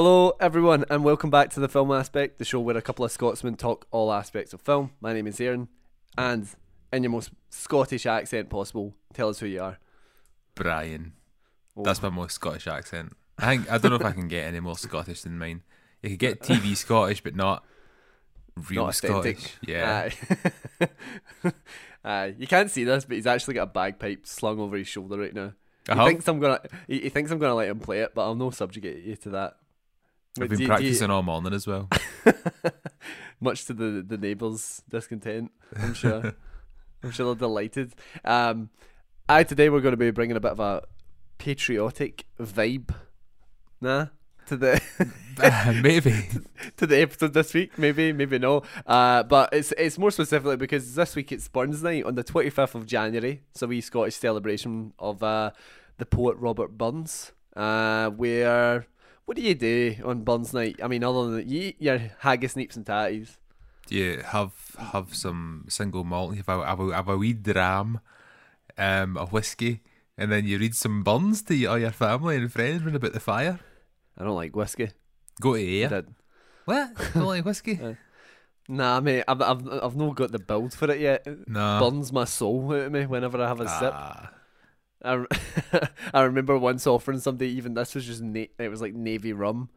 Hello, everyone, and welcome back to the Film Aspect, the show where a couple of Scotsmen talk all aspects of film. My name is Aaron, and in your most Scottish accent possible, tell us who you are. Brian. Oh. That's my most Scottish accent. I think I don't know if I can get any more Scottish than mine. You could get TV Scottish, but not real Not. Scottish. Yeah. Aye. Aye. you can't see this, but he's actually got a bagpipe slung over his shoulder right now. He have. thinks I'm gonna. He, he thinks I'm gonna let him play it, but I'll no subjugate you to that. I've been you- do you- practicing all morning as well. much to the the neighbours' discontent. I'm sure. I'm sure they're delighted. Um, I today we're going to be bringing a bit of a patriotic vibe, nah, to the Maybe. to the episode this week. Maybe, maybe no. Uh, but it's it's more specifically because this week it's Burns Night on the 25th of January, so we Scottish celebration of uh, the poet Robert Burns. Uh, where what do you do on Burns Night? I mean, other than you eat your haggis, neeps, and tatties. You have have some single malt. Have a, have a, have a wee dram, um, a whiskey, and then you read some Burns to all your family and friends round about the fire. I don't like whiskey. Go to air. What? Don't like whiskey? Nah, mate, I've, I've, I've not got the build for it yet. It no. burns my soul out of me whenever I have a sip. I, I remember once offering somebody, even this was just, na- it was like navy rum.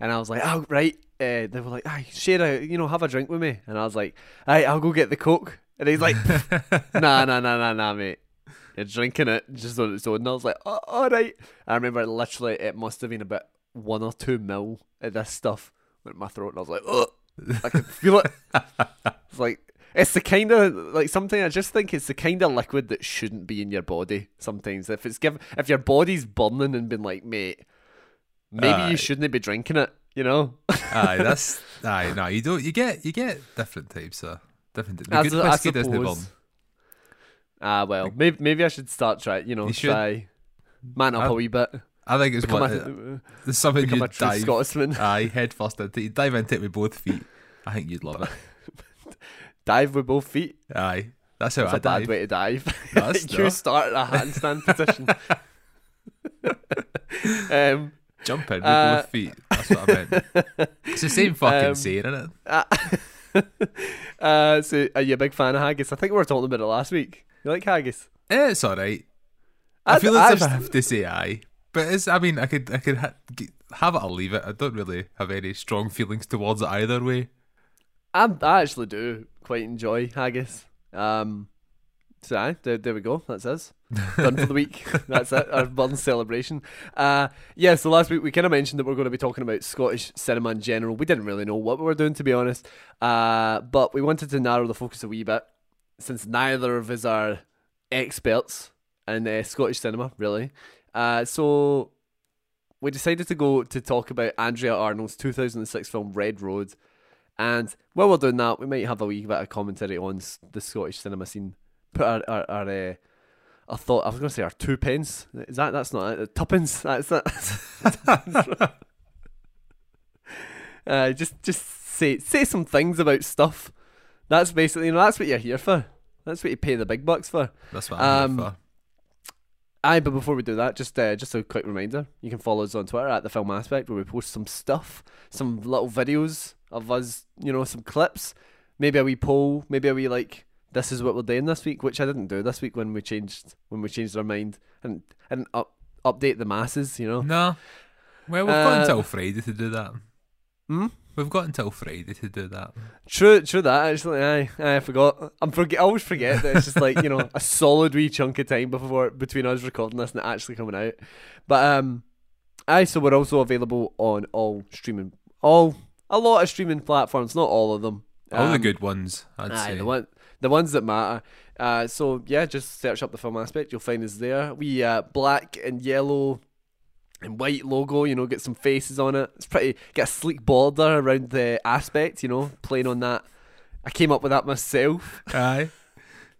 And I was like, oh, right. Uh, they were like, aye, share a, you know, have a drink with me. And I was like, aye, I'll go get the Coke. And he's like, nah, nah, nah, nah, nah, mate. You're drinking it just on its own. And I was like, oh, all right. I remember literally, it must have been about one or two mil of this stuff went in my throat. And I was like, oh, I could feel it. It's like it's the kind of like something I just think it's the kind of liquid that shouldn't be in your body. Sometimes if it's given if your body's burning and been like, mate, maybe Aye. you shouldn't be drinking it. You know, aye, that's aye. No, you don't. You get you get different types of different. The I good I whiskey doesn't burn. ah well, maybe maybe I should start try. You know, You should. try man up I- a wee bit. I think it's Become one. a, There's something you dive. Scotsman. Aye, head first into. You dive into it with both feet. I think you'd love it. Dive with both feet. Aye, that's how I dive. That's I a bad way to dive. That's you start at a handstand position. um, Jump in with Uh, both feet. That's what I meant. It's the same fucking Um, saying, isn't it? Uh, uh, so, are you a big fan of haggis? I think we were talking about it last week. You like haggis? Eh, it's all right. I, I- feel as if I have to say aye, but it's. I mean, I could, I could ha- have it or leave it. I don't really have any strong feelings towards it either way. I, I actually do quite enjoy haggis. Um, so aye, there, there we go. That's us. Done for the week. That's it. Our Burns celebration. Uh, yeah. So last week we kind of mentioned that we're going to be talking about Scottish cinema in general. We didn't really know what we were doing, to be honest. Uh, but we wanted to narrow the focus a wee bit, since neither of us are experts in uh, Scottish cinema, really. Uh, so we decided to go to talk about Andrea Arnold's 2006 film Red Road. And while we're doing that, we might have a wee bit of commentary on the Scottish cinema scene. Put our our, our uh, I thought I was going to say our two pence. Is that that's not it? Tuppence. That's it. uh, just just say say some things about stuff. That's basically you know that's what you're here for. That's what you pay the big bucks for. That's what I'm Um, here for. Aye, but before we do that, just uh, just a quick reminder: you can follow us on Twitter at the Film Aspect, where we post some stuff, some little videos of us, you know, some clips, maybe a wee poll, maybe a wee like, this is what we're doing this week, which I didn't do this week when we changed when we changed our mind and and up, update the masses, you know. No. Well, we've got Uh, until Friday to do that. Hmm? We've got until Friday to do that. True, true that actually. Aye, aye, I forgot. I'm forget. I always forget that it's just like you know a solid wee chunk of time before between us recording this and it actually coming out. But um, aye. So we're also available on all streaming, all a lot of streaming platforms. Not all of them. All the Um, good ones, I'd Aye, say. the one, the ones that matter. Uh, so yeah, just search up the film aspect. You'll find us there. We uh, black and yellow and white logo. You know, get some faces on it. It's pretty. Get a sleek border around the aspect. You know, playing on that. I came up with that myself. Aye.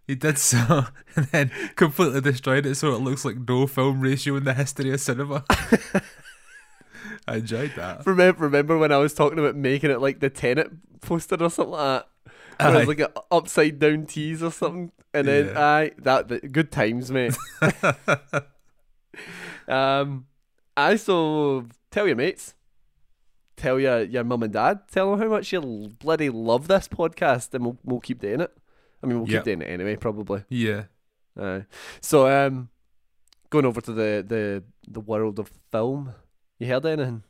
He did so, and then completely destroyed it so it looks like no film ratio in the history of cinema. I enjoyed that. Remember, remember when I was talking about making it like the Tenet poster or something like that? It was like an upside down tease or something, and then Yeah. aye, that, that good times, mate. um, I so tell your mates. tell your your mum and dad, tell them how much you bloody love this podcast, and we'll we'll keep doing it. I mean, we'll Yep. keep doing it anyway, probably. Yeah. Uh, so um, going over to the the the world of film, you heard anything?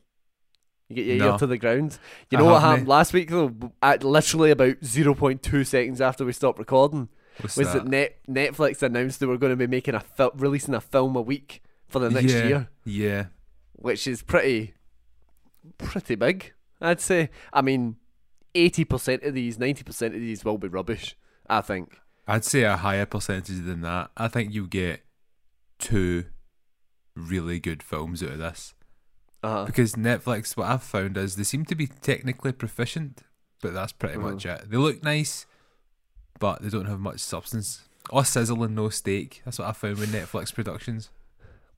You get your ear to the ground. You I know what haven't, happened last week though? At literally about zero point two seconds after we stopped recording, What's was that? that Net Netflix announced they were going to be making a fil- releasing a film a week for the next yeah. year, Yeah. which is pretty pretty big. I'd say. I mean, eighty percent of these, ninety percent of these will be rubbish. I think. I'd say a higher percentage than that. I think you get two really good films out of this. Uh, Because Netflix, what I've found is they seem to be technically proficient, but that's pretty Mhm. much it. They look nice, but they don't have much substance. All sizzle and no steak. That's what I found with Netflix productions.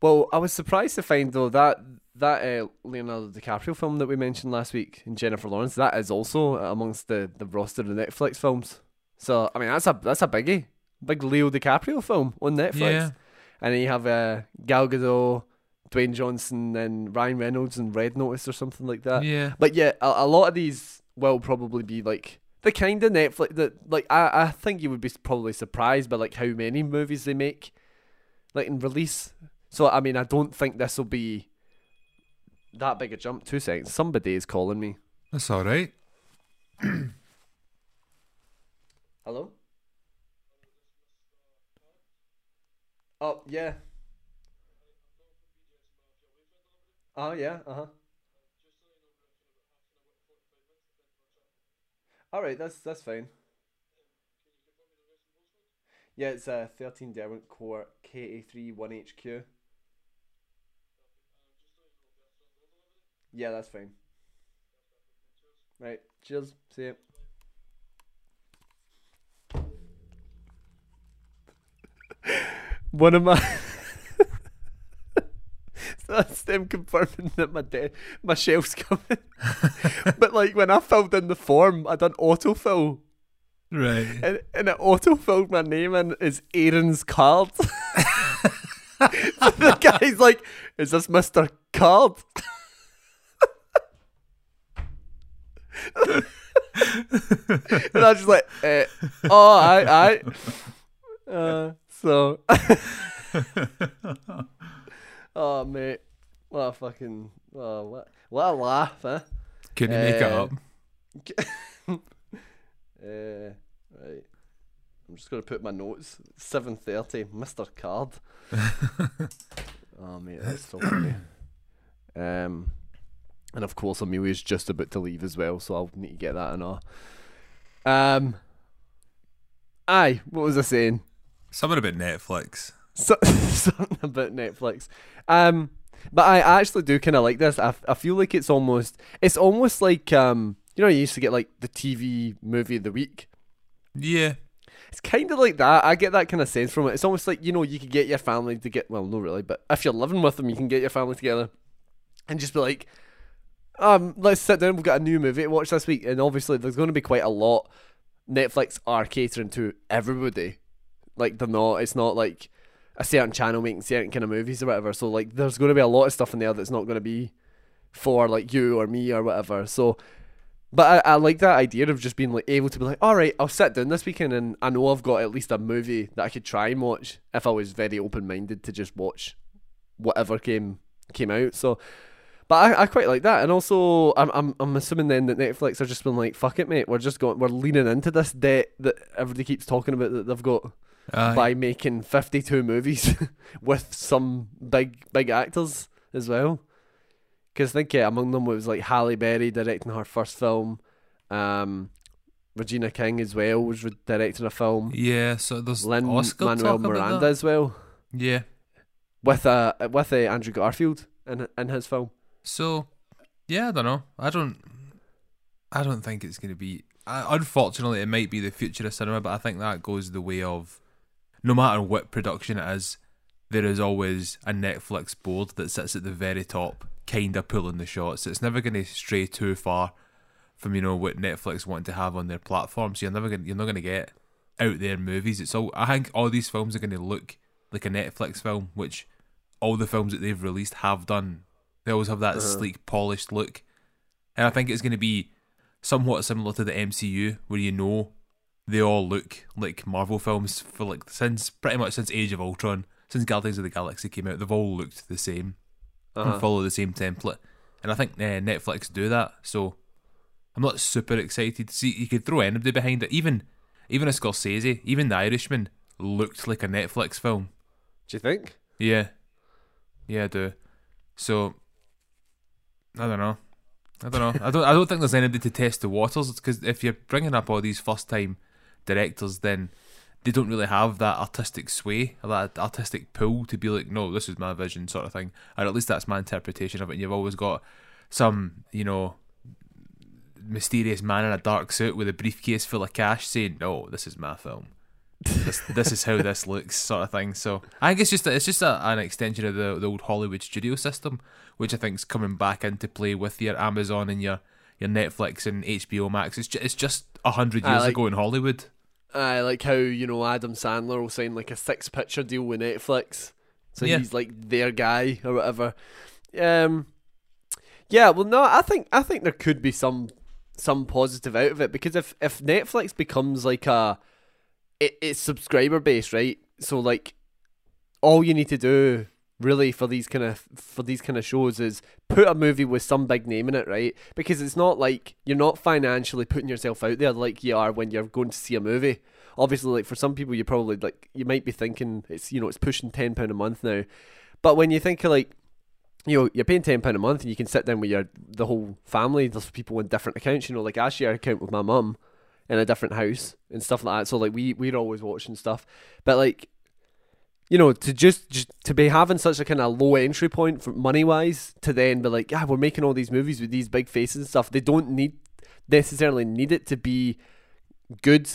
Well, I was surprised to find though that that uh, Leonardo DiCaprio film that we mentioned last week and Jennifer Lawrence that is also amongst the, the roster of Netflix films. So I mean that's a that's a biggie, big Leo DiCaprio film on Netflix. Yeah. And then you have uh, Gal Gadot, Dwayne Johnson, and Ryan Reynolds and Red Notice or something like that. yeah. But yeah, a, a lot of these will probably be like the kind of Netflix that like I, I think you would be probably surprised by like how many movies they make like in release. So I mean I don't think this will be that big a jump. Two seconds. Somebody is calling me. That's all right. Hello? Oh yeah. Oh yeah, uh huh. All right, that's that's fine. Yeah, it's uh, 13 Derwent Court, KA3 1HQ. Yeah, that's fine. Right, cheers. See ya. One of my. that's them confirming that my de- my shelf's coming. but like when I filled in the form, I done autofill. Right. And, and it autofilled my name in as Aaron's card. so the guy's like, Is this Mr. Card? and I was just like, eh, Oh, I, I. Uh, so. Oh, mate. What a fucking. Oh, what, what a laugh, huh? Couldn't you make it up? Uh, right. I'm just gonna put my notes. Seven thirty, Mister Card. oh mate, that's so funny. Um, and of course Amelia's just about to leave as well, so I'll need to get that in all. Um. Aye, what was I saying? Something about Netflix. So, something about Netflix. Um, but I actually do kind of like this. I, I feel like it's almost it's almost like um you know you used to get like the TV movie of the week. Yeah. It's kind of like that. I get that kind of sense from it. It's almost like you know you could get your family to get well, no really, but if you're living with them, you can get your family together and just be like, um, let's sit down. We've got a new movie to watch this week, and obviously there's going to be quite a lot. Netflix are catering to everybody. Like they're not. It's not like a certain channel making certain kind of movies or whatever. So like, there's going to be a lot of stuff in there that's not going to be for like you or me or whatever. So. But I, I like that idea of just being like able to be like, all right, I'll sit down this weekend and I know I've got at least a movie that I could try and watch if I was very open minded to just watch whatever came came out. So, but I, I quite like that, and also I'm I'm I'm assuming then that Netflix are just been like, fuck it, mate, we're just going, we're leaning into this debt that everybody keeps talking about that they've got Aye. by making 52 movies with some big big actors as well. Because think yeah, among them was like Halle Berry directing her first film, um, Regina King as well was re- directing a film, Yeah, so there's Lin Oscar Manuel Miranda as well Yeah. with uh with uh, Andrew Garfield in in his film. So, yeah, I don't know. I don't. I don't think it's going to be. I, unfortunately, it might be the future of cinema, but I think that goes the way of no matter what production it is, there is always a Netflix board that sits at the very top, kind of pulling the shots. It's never going to stray too far from you know what Netflix want to have on their platform. So you're never going. You're not going to get out there movies. It's all. I think all these films are going to look like a Netflix film, which all the films that they've released have done. They always have that Uh-huh. sleek, polished look. and I think it's going to be somewhat similar to the MCU, where you know they all look like Marvel films for like since pretty much since Age of Ultron, since Guardians of the Galaxy came out, they've all looked the same Uh-huh. and follow the same template. And I think uh, Netflix do that, so I'm not super excited to see. You could throw anybody behind it, even even a Scorsese, even The Irishman looked like a Netflix film. Do you think? Yeah, yeah, I do. So I don't know. I don't know. I don't. I don't think there's anybody to test the waters because if you're bringing up all these first time directors, then they don't really have that artistic sway or that artistic pull to be like, no, this is my vision, sort of thing. And at least that's my interpretation of it. And you've always got some, you know, mysterious man in a dark suit with a briefcase full of cash saying, "No, this is my film. This this is how this looks," sort of thing. So I think it's just a, it's just a, an extension of the the old Hollywood studio system, which I think is coming back into play with your Amazon and your your Netflix and HBO Max. It's just, it's just a hundred years like- ago in Hollywood. I like how you know Adam Sandler will sign like a six picture deal with Netflix, so Yeah. he's like their guy or whatever. Um, yeah, well, no, I think I think there could be some some positive out of it because if if Netflix becomes like a it, it's subscriber based, right? So like all you need to do really for these kind of for these kind of shows is put a movie with some big name in it, right? Because it's not like you're not financially putting yourself out there like you are when you're going to see a movie. Obviously, like for some people, you probably like you might be thinking it's you know it's pushing ten pound a month now, but when you think of like you know, you're paying ten pound a month, and you can sit down with your the whole family. There's people in different accounts. You know, like I share account with my mum in a different house and stuff like that. So like we we're always watching stuff, but like you know, to just, just to be having such a kind of low entry point for money wise, to then be like, yeah, we're making all these movies with these big faces and stuff. They don't need necessarily need it to be good.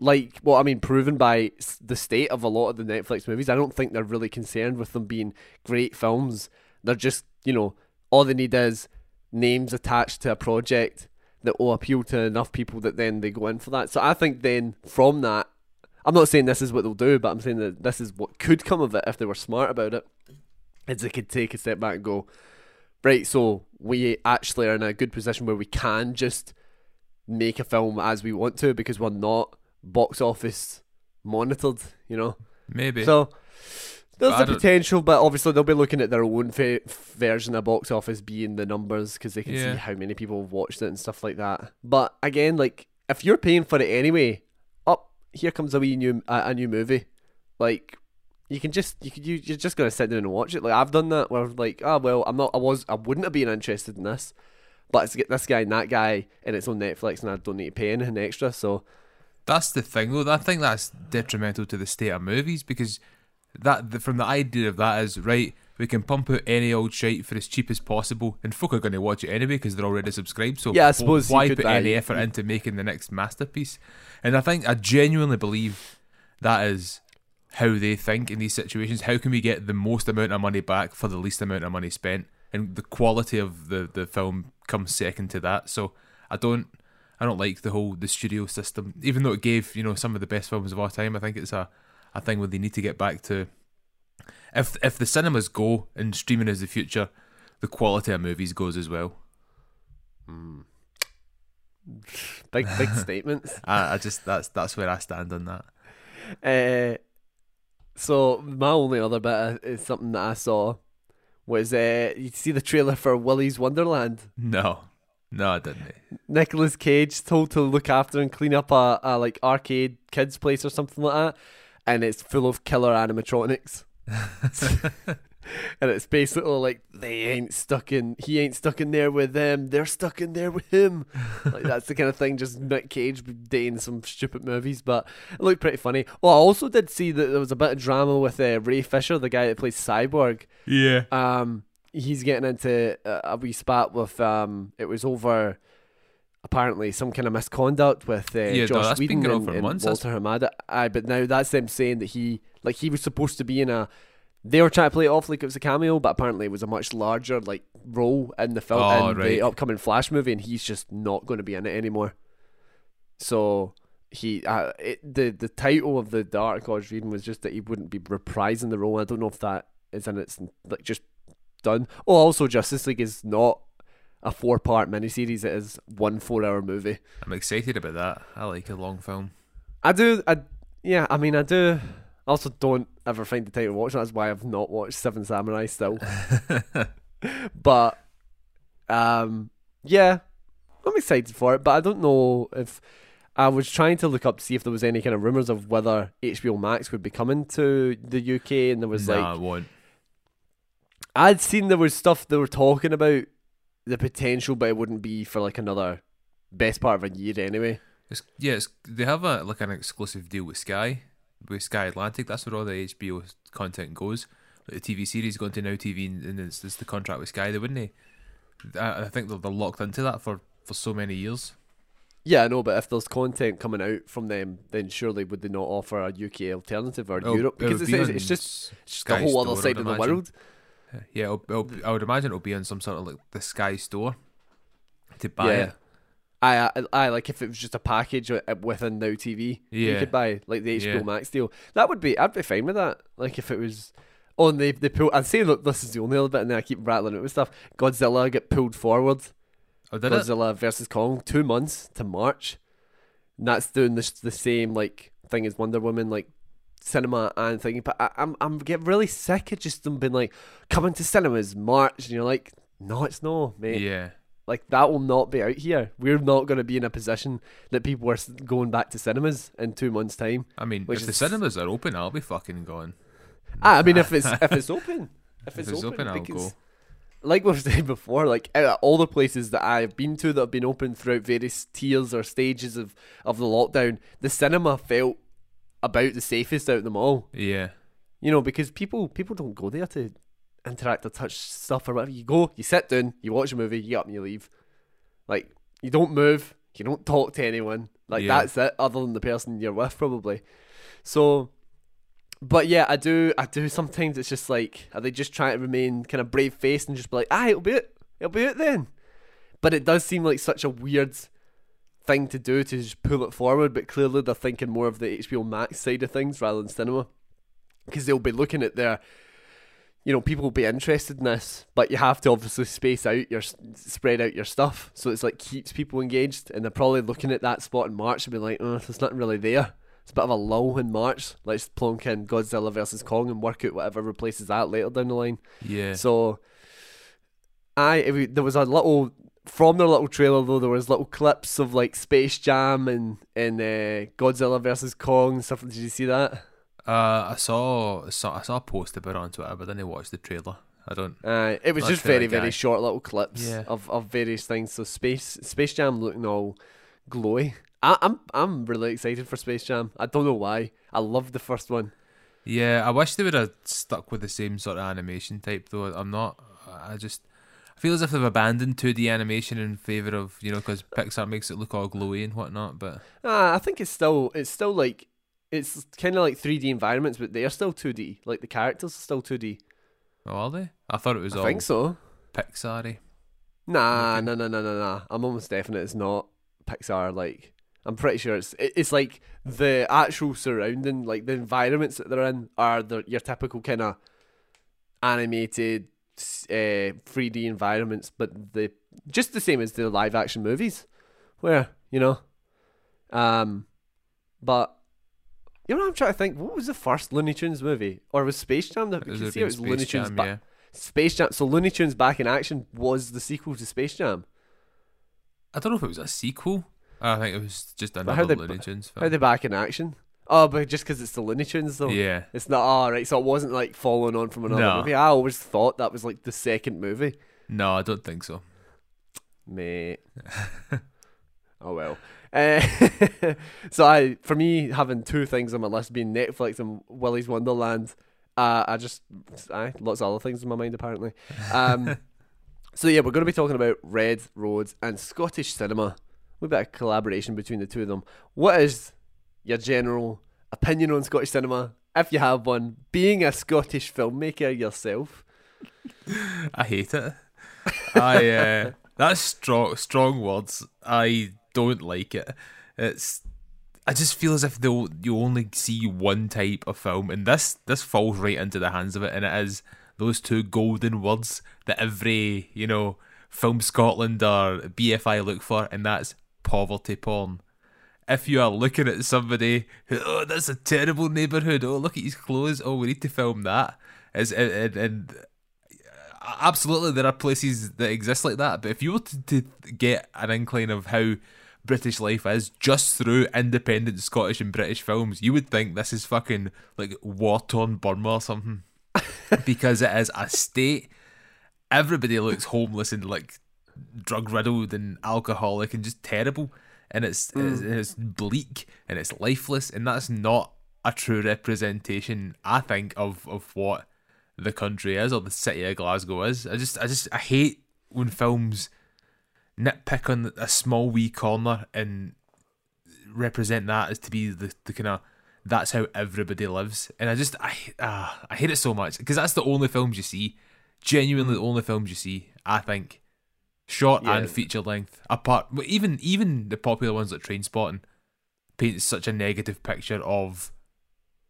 Like, well, I mean, proven by the state of a lot of the Netflix movies. I don't think they're really concerned with them being great films. They're just, you know, all they need is names attached to a project that will appeal to enough people that then they go in for that. So I think then from that, I'm not saying this is what they'll do, but I'm saying that this is what could come of it if they were smart about it. Is they could take a step back and go, right, so we actually are in a good position where we can just make a film as we want to because we're not box office monitored, you know? Maybe. So there's the potential, but obviously they'll be looking at their own fa- version of box office being the numbers because they can Yeah. see how many people have watched it and stuff like that. But again, like if you're paying for it anyway, here comes a wee new a, a new movie, like you can just you could you, you're just gonna sit down and watch it. Like I've done that where I'm like oh well I'm not I was I wouldn't have been interested in this, but it's got this guy and that guy and it's on Netflix and I don't need to pay anything extra. So That's the thing, though. I think that's detrimental to the state of movies because that the, from the idea of that is right. We can pump out any old shite for as cheap as possible, and folk are going to watch it anyway because they're already subscribed. So Yeah, I suppose why put buy- any effort into making the next masterpiece? And I think I genuinely believe that is how they think in these situations. How can we get the most amount of money back for the least amount of money spent? And the quality of the, the film comes second to that. So I don't I don't like the whole the studio system. Even though it gave, you know, some of the best films of all time, I think it's a, a thing where they need to get back to if if the cinemas go and streaming is the future, the quality of movies goes as well. big big statements. I, I just that's that's where I stand on that. Uh, so my only other bit is something that I saw was uh, you see the trailer for Willy's Wonderland. No. No, I didn't. Nicolas Cage told to look after and clean up a, a like arcade kids place or something like that, and it's full of killer animatronics. and it's basically like they ain't stuck in he ain't stuck in there with them they're stuck in there with him like that's the kind of thing just Nick Cage dating some stupid movies but it looked pretty funny oh I also did see that there was a bit of drama with uh, Ray Fisher the guy that plays Cyborg Yeah. um, he's getting into a, a wee spat with um, it was over apparently some kind of misconduct with uh, Yeah, no, Joss that's been Whedon going on and, for and months, Walter Hamada. Aye, but now that's them saying that he like he was supposed to be in a. They were trying to play it off like it was a cameo, but apparently it was a much larger like role in the film Oh, in right. the upcoming Flash movie, and he's just not going to be in it anymore. So he uh, it, the the title of the, the article I was reading was just that he wouldn't be reprising the role. I don't know if that is in its like just done. Oh, also Justice League is not a four part miniseries. It is one four hour movie. I'm excited about that. I like a long film. I do. I yeah. I mean, I do. I also don't ever find the time to watch. That's why I've not watched Seven Samurai still. but um, yeah, I'm excited for it. But I don't know if I was trying to look up to see if there was any kind of rumors of whether HBO Max would be coming to the UK, and there was nah, like it won't. I'd seen there was stuff they were talking about the potential, but it wouldn't be for like another best part of a year anyway. It's, yeah, it's, they have a like an exclusive deal with Sky, with Sky Atlantic. That's where all the HBO content goes. Like the TV series going to Now TV, and it's, it's the contract with Sky. They wouldn't they? I, I think they're, they're locked into that for, for so many years. Yeah, I know, but if there's content coming out from them, then surely would they not offer a UK alternative or It'll- Europe? Because it's, be it's, just it's just the whole other Store, side I'd of the world. Yeah, it'll, it'll, I would imagine it'll be on some sort of like the Sky store to buy yeah. it. I, I I like if it was just a package wi- uh, within Now TV, yeah. you could buy like the HBO Yeah. Max deal. That would be I'd be fine with that. Like if it was. on the they they pull. I'd say look, this is the only other bit, and then I keep rattling it with stuff. Godzilla get pulled forward. Oh, did it? Godzilla versus Kong, two months to March. And that's doing this the same like thing as Wonder Woman, like cinema and thing. But I, I'm I'm getting really sick of just them being like coming to cinemas March, and you're like, no, it's no, mate. Yeah. Like that will not be out here. We're not going to be in a position that people are going back to cinemas in two months' time. I mean, if the cinemas are open, I'll be fucking gone. Ah, I mean, if it's if it's open, if it's, If it's open, open, I'll go. like we've said before, like all the places that I've been to that have been open throughout various tiers or stages of, of the lockdown, the cinema felt about the safest out of them all. Yeah. You know, because people people don't go there to interact or touch stuff or whatever. You go, you sit down, you watch a movie, you get up and you leave. Like you don't move, you don't talk to anyone. Like Yeah. that's it, other than the person you're with, probably. So, but yeah, I do. I do. Sometimes it's just like, are they just trying to remain kind of brave faced and just be like, ah, it'll be it, it'll be it then. But it does seem like such a weird thing to do to just pull it forward. But clearly, they're thinking more of the HBO Max side of things rather than cinema, because they'll be looking at their, you know, people will be interested in this, but you have to obviously space out your spread out your stuff, so it's like keeps people engaged, and they're probably looking at that spot in March and be like, oh, there's nothing really there. It's a bit of a lull in March. Let's plonk in Godzilla versus Kong and work out whatever replaces that later down the line. Yeah. So, I wa- there was a little from their little trailer though. There was little clips of like Space Jam and and uh, Godzilla versus Kong and stuff. Did you see that? Uh, I saw, saw I saw a post about it on Twitter, but then I watched the trailer. I don't. Uh, it was just very very short little clips Yeah. of, of various things. So Space Space Jam looking all glowy. I, I'm I'm really excited for Space Jam. I don't know why. I loved the first one. Yeah, I wish they would have stuck with the same sort of animation type though. I'm not. I just I feel as if they've abandoned 2D animation in favor of you know because Pixar makes it look all glowy and whatnot. But Uh, I think it's still it's still like it's kind of like 3D environments, but they're still 2D. Like the characters are still 2D. oh, are they? I thought it was I all think so. Pixar-y. Nah, no, no, no, no, no. I'm almost definite it's not Pixar. Like, I'm pretty sure it's it- it's like the actual surrounding, like the environments that they're in, are the your typical kind of animated, uh, 3D environments, but the just the same as the live action movies, where you know, um, but. You know what I'm trying to think? What was the first Looney Tunes movie? Or was Space Jam? That we was, see it was Space Looney Tunes Jam, ba- yeah. Space Jam. So Looney Tunes Back in Action was the sequel to Space Jam. I don't know if it was a sequel. I think it was just how another they- Looney Tunes How they back in action? Oh, but just because it's the Looney Tunes though. Yeah. It's not. Oh, right. So it wasn't like following on from another No. movie. I always thought that was like the second movie. No, I don't think so. Mate. oh well. Uh, so I, for me, having two things on my list being Netflix and Willy's Wonderland, uh, I just, I lots of other things in my mind apparently. Um, so yeah, we're going to be talking about Red Roads and Scottish cinema. A bit of collaboration between the two of them. What is your general opinion on Scottish cinema, if you have one? Being a Scottish filmmaker yourself, I hate it. I uh, that's strong strong words. I don't like it. It's I just feel as if they you only see one type of film, and this this falls right into the hands of it, and it is those two golden words that every you know Film Scotland or BFI look for, and that's poverty porn. If you are looking at somebody, who, oh, that's a terrible neighbourhood. Oh, look at his clothes. Oh, we need to film that. Is and, and absolutely there are places that exist like that. But if you were to, to get an incline of how British life is just through independent Scottish and British films, you would think this is fucking like war torn Burma or something. because it is a state. Everybody looks homeless and like drug riddled and alcoholic and just terrible. And it's, mm. it's it's bleak and it's lifeless and that's not a true representation, I think, of, of what the country is or the city of Glasgow is. I just I just I hate when films nitpick on a small wee corner and represent that as to be the, the kind of that's how everybody lives. And i just i uh, i hate it so much because that's the only films you see. Genuinely the only films you see i think. Short yeah. and feature length apart even even the popular ones like Trainspotting paint such a negative picture of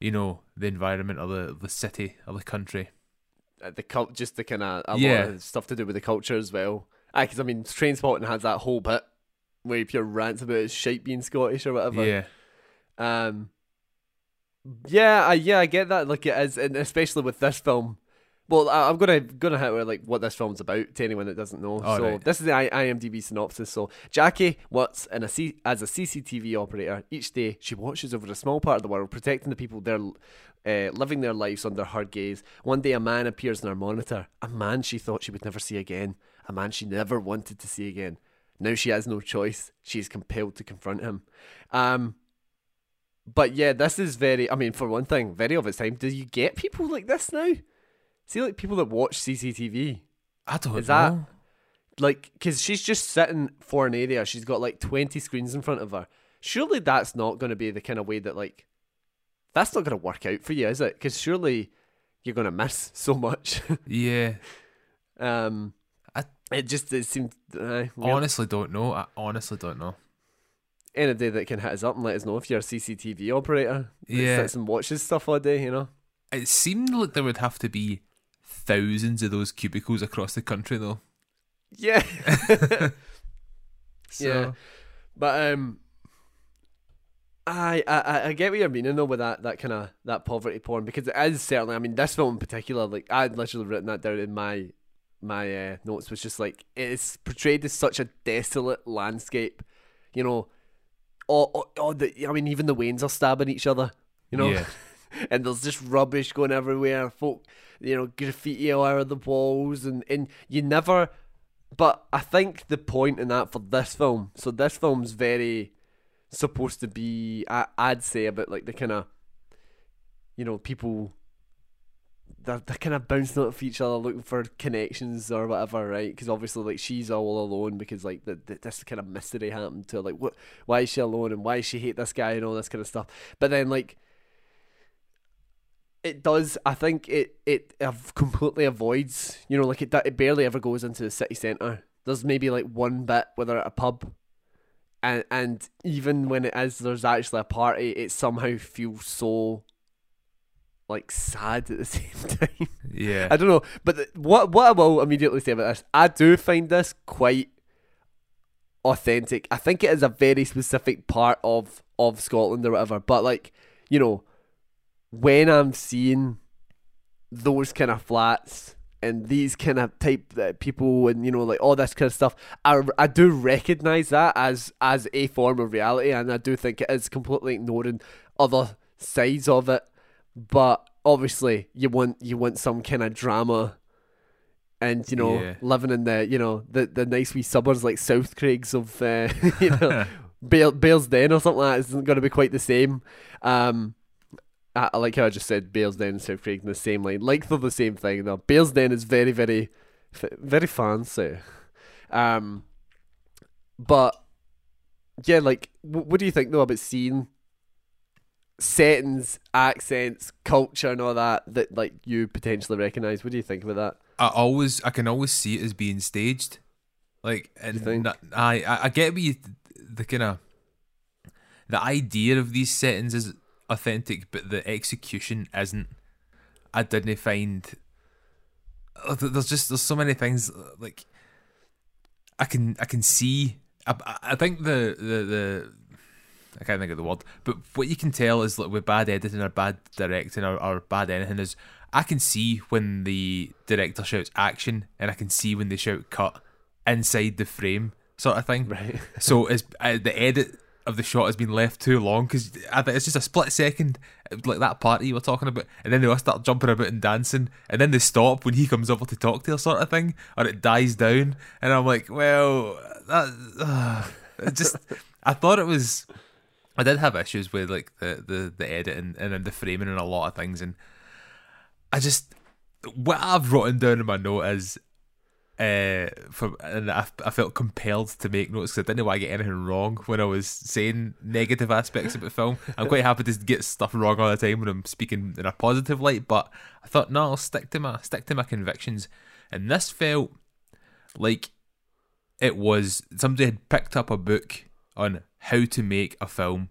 you know the environment or the the city or the country. Uh, the cult just the kind of yeah. stuff to do with the culture as well because I mean, Trainspotting has that whole bit where if you're rants about his shite being Scottish or whatever. Yeah. Um. Yeah, I, yeah, I get that. Like it is, and especially with this film. Well, I, am gonna gonna hit where like what this film's about to anyone that doesn't know. Oh, so right. this is the IMDb synopsis. So Jackie works in a C, as a CCTV operator. Each day, she watches over a small part of the world, protecting the people there, uh, living their lives under her gaze. One day, a man appears in her monitor. A man she thought she would never see again a man she never wanted to see again. Now she has no choice. She is compelled to confront him. Um, but yeah, this is very, I mean, for one thing, very of its time. Do you get people like this now? See, like people that watch CCTV? I don't know. is know. That, like, because she's just sitting for an area, she's got like 20 screens in front of her. Surely that's not going to be the kind of way that, like, that's not going to work out for you, is it? Because surely you're going to miss so much. yeah. Um, it just it seemed. Uh, honestly, don't know. I honestly don't know. Any day that can hit us up and let us know if you're a CCTV operator yeah. sits and watches stuff all day, you know. It seemed like there would have to be thousands of those cubicles across the country, though. Yeah. so. Yeah. But um, I, I I get what you're meaning though with that that kind of that poverty porn because it is certainly. I mean, this film in particular, like I'd literally written that down in my my uh, notes was just like it is portrayed as such a desolate landscape. You know, oh, oh, oh the, I mean, even the weans are stabbing each other. You know, yeah. and there's just rubbish going everywhere. Folk, you know, graffiti all over the walls, and and you never. But I think the point in that for this film, so this film's very supposed to be, I, I'd say, about like the kind of, you know, people they're, they're kind of bouncing off each other looking for connections or whatever right? Because obviously like she's all alone because like the, the, this kind of mystery happened to her like what why is she alone and why she hate this guy and all this kind of stuff? But then like it does i think it it completely avoids you know like it, it barely ever goes into the city centre. There's maybe like one bit where they're at a pub and and even when it is there's actually a party it somehow feels so like sad at the same time. Yeah. I don't know, but the, what what I will immediately say about this, I do find this quite authentic. I think it is a very specific part of of Scotland or whatever. But like, you know, when I'm seeing those kind of flats and these kind of type uh, people and you know like all this kind of stuff, I, I do recognize that as as a form of reality, and I do think it is completely ignoring other sides of it but obviously you want you want some kind of drama and you know yeah. living in the you know the the nice wee suburbs like South Craigs of uh, you know Bale, Bearsden or something like that isn't going to be quite the same. Um, I, I, like how I just said Bearsden and South Craig in the same line. Like they're the same thing though. Bearsden is very very very fancy. Um, but yeah, like w- what do you think though about seeing settings, accents, culture, and all that that like you potentially recognize. What do you think about that? I always, I can always see it as being staged. Like, and I, I, I get you, the kind of the idea of these settings is authentic, but the execution isn't. I didn't find. Uh, there's just there's so many things like I can I can see. I, I think the the the I can't think of the word, but what you can tell is like with bad editing or bad directing or, or bad anything is I can see when the director shouts action and I can see when they shout cut inside the frame sort of thing. Right. so is uh, the edit of the shot has been left too long because it's just a split second, like that party you were talking about, and then they all start jumping about and dancing, and then they stop when he comes over to talk to her, sort of thing, or it dies down, and I'm like, well, that uh, just I thought it was. I did have issues with like the the the editing and then the framing and a lot of things, and I just what I've written down in my note is uh, from and I, I felt compelled to make notes because I didn't know want to get anything wrong when I was saying negative aspects about film. I'm quite happy to get stuff wrong all the time when I'm speaking in a positive light, but I thought no, I'll stick to my stick to my convictions, and this felt like it was somebody had picked up a book on how to make a film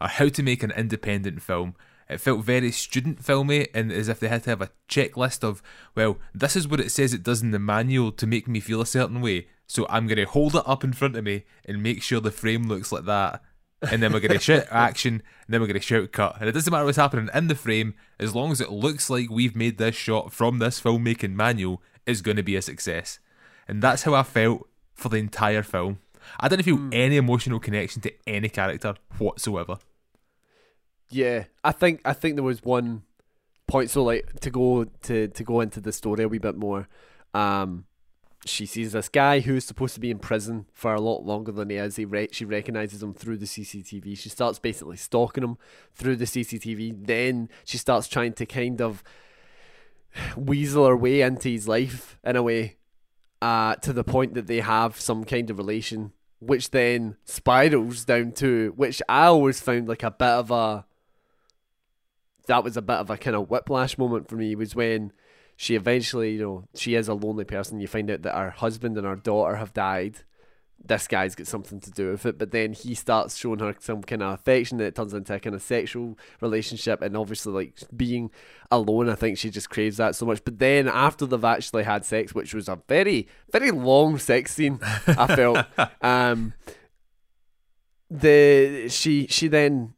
or how to make an independent film it felt very student filmy and as if they had to have a checklist of, well, this is what it says it does in the manual to make me feel a certain way. So I'm going to hold it up in front of me and make sure the frame looks like that. And then we're going to shout action, and then we're going to shout cut. And it doesn't matter what's happening in the frame, as long as it looks like we've made this shot from this filmmaking manual, is going to be a success. And that's how I felt for the entire film. I didn't feel mm. any emotional connection to any character whatsoever. Yeah, I think I think there was one point. So like to go to to go into the story a wee bit more. Um, she sees this guy who's supposed to be in prison for a lot longer than he is. He re- she recognizes him through the CCTV. She starts basically stalking him through the CCTV. Then she starts trying to kind of weasel her way into his life in a way, uh, to the point that they have some kind of relation, which then spirals down to which I always found like a bit of a that was a bit of a kind of whiplash moment for me was when she eventually, you know, she is a lonely person. You find out that her husband and her daughter have died. This guy's got something to do with it, but then he starts showing her some kind of affection that turns into a kind of sexual relationship, and obviously, like being alone, I think she just craves that so much. But then after they've actually had sex, which was a very, very long sex scene, I felt, um, the she she then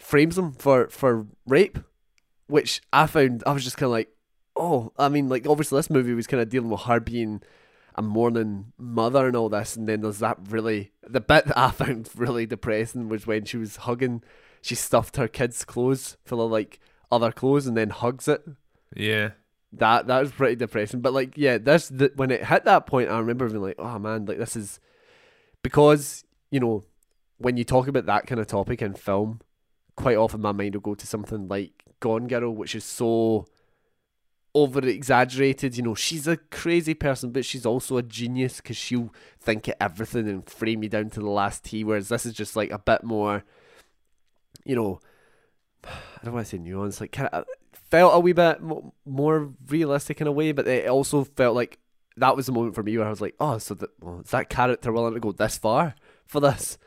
frames him for for rape, which I found I was just kind of like, oh, I mean, like obviously this movie was kind of dealing with her being a mourning mother and all this, and then there's that really the bit that I found really depressing was when she was hugging, she stuffed her kid's clothes full of like other clothes and then hugs it. Yeah. That that was pretty depressing, but like yeah, this the, when it hit that point, I remember being like, oh man, like this is because you know when you talk about that kind of topic in film, quite often my mind will go to something like Gone Girl, which is so over exaggerated. You know, she's a crazy person, but she's also a genius because she'll think of everything and frame you down to the last T. Whereas this is just like a bit more, you know, I don't want to say nuance, like kind of uh, felt a wee bit more realistic in a way, but it also felt like that was the moment for me where I was like, oh, so that well, is that character willing to go this far for this?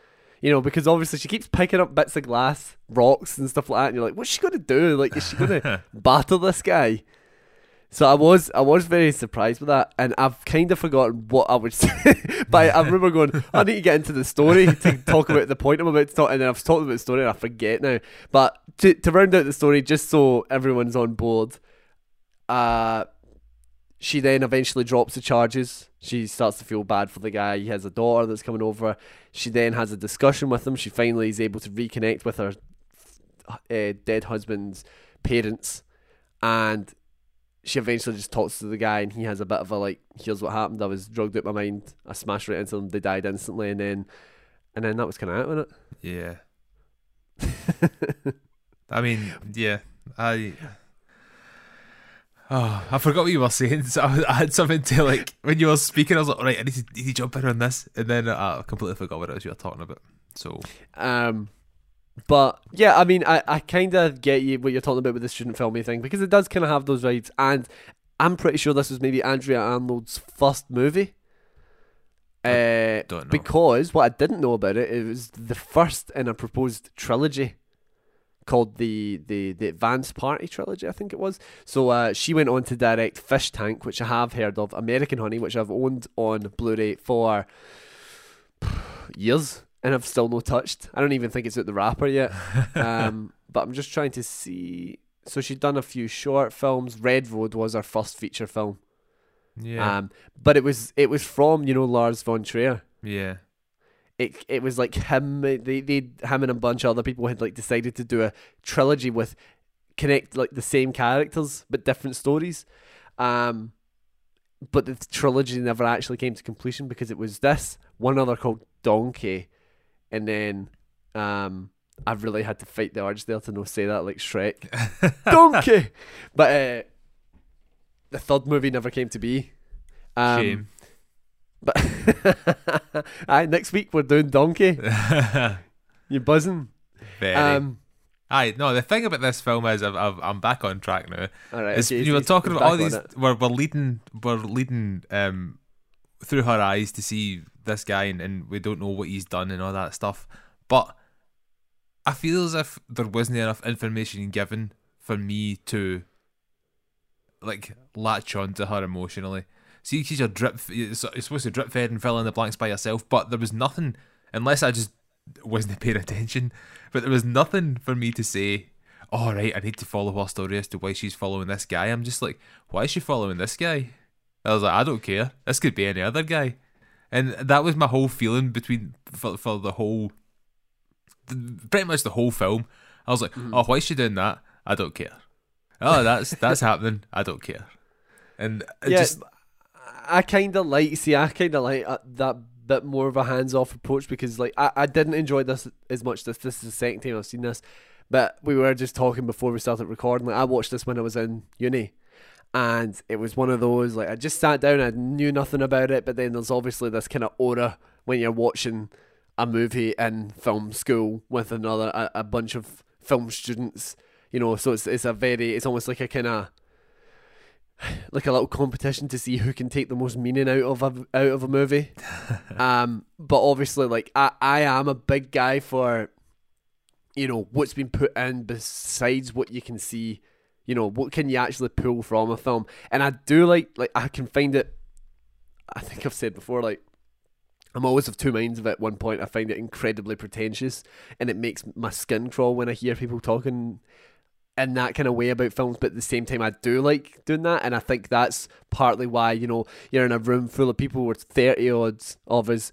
you know, because obviously she keeps picking up bits of glass, rocks, and stuff like that, and you're like, what's she gonna do? Like, is she gonna battle this guy? So I was I was very surprised with that, and I've kind of forgotten what I was. but I remember going, I need to get into the story to talk about the point I'm about to talk, and then I've talked about the story and I forget now. But to to round out the story, just so everyone's on board, uh, she then eventually drops the charges. She starts to feel bad for the guy. He has a daughter that's coming over. She then has a discussion with him. She finally is able to reconnect with her uh, dead husband's parents, and she eventually just talks to the guy, and he has a bit of a like, "Here's what happened. I was drugged out my mind. I smashed right into them. They died instantly, and then, and then that was kind of it, wasn't it? Yeah. I mean, yeah, I Oh, I forgot what you were saying. So I, had something to like when you were speaking. I was like, "All right, I need to, need to jump in on this," and then uh, I completely forgot what it was you were talking about. So, um, but yeah, I mean, I, I kind of get you what you're talking about with the student filming thing because it does kind of have those vibes, and I'm pretty sure this was maybe Andrea Arnold's first movie. Uh, because what I didn't know about it, it was the first in a proposed trilogy called the the the Advance Party trilogy, I think it was. So uh, she went on to direct Fish Tank, which I have heard of, American Honey, which I've owned on Blu-ray for years and I've still no touched. I don't even think it's at the wrapper yet. um, but I'm just trying to see. So she'd done a few short films. Red Road was her first feature film. Yeah. Um, but it was it was from you know Lars von Trier. yeah. It it was like him. They they him and a bunch of other people had like decided to do a trilogy with connect like the same characters but different stories. Um, but the trilogy never actually came to completion because it was this one other called Donkey, and then um. I've really had to fight the urge there to not say that like Shrek. Donkey! But uh, the third movie never came to be. Um, Shame. But aye, next week we're doing Donkey. You buzzing? Very. Um, Aye, no. The thing about this film is, I've, I've, I'm back on track now. all right. Okay, you were talking about all these. We're, we're leading. We're leading um, through her eyes to see this guy, and, and we don't know what he's done and all that stuff. But I feel as if there wasn't enough information given for me to like latch on to her emotionally. See, she's a drip. You're supposed to drip fed and fill in the blanks by yourself, but there was nothing unless I just wasn't paying attention. But there was nothing for me to say. All right, I need to follow her story as to why she's following this guy. I'm just like, why is she following this guy? I was like, I don't care. This could be any other guy, and that was my whole feeling between for for the whole, pretty much the whole film. I was like, Mm-hmm. oh, why is she doing that? I don't care. Oh, that's that's happening. I don't care. And Yeah, just I kind of like. See, I kind of like uh, that bit more of a hands-off approach because, like, I, I didn't enjoy this as much. This this is the second time I've seen this, but we were just talking before we started recording. Like, I watched this when I was in uni, and it was one of those like I just sat down. I knew nothing about it, but then there's obviously this kind of aura when you're watching a movie in film school with another a, a bunch of film students. You know, so it's it's a very it's almost like a kind of like a little competition to see who can take the most meaning out of a out of a movie. um, but obviously, like I I am a big guy for, you know, what's been put in besides what you can see. You know, what can you actually pull from a film? And I do like like I can find it. I think I've said before, like I'm always of two minds of. At one point, I find it incredibly pretentious, and it makes my skin crawl when I hear people talking in that kind of way about films, but at the same time, I do like doing that, and I think that's partly why you know you're in a room full of people with thirty odds of us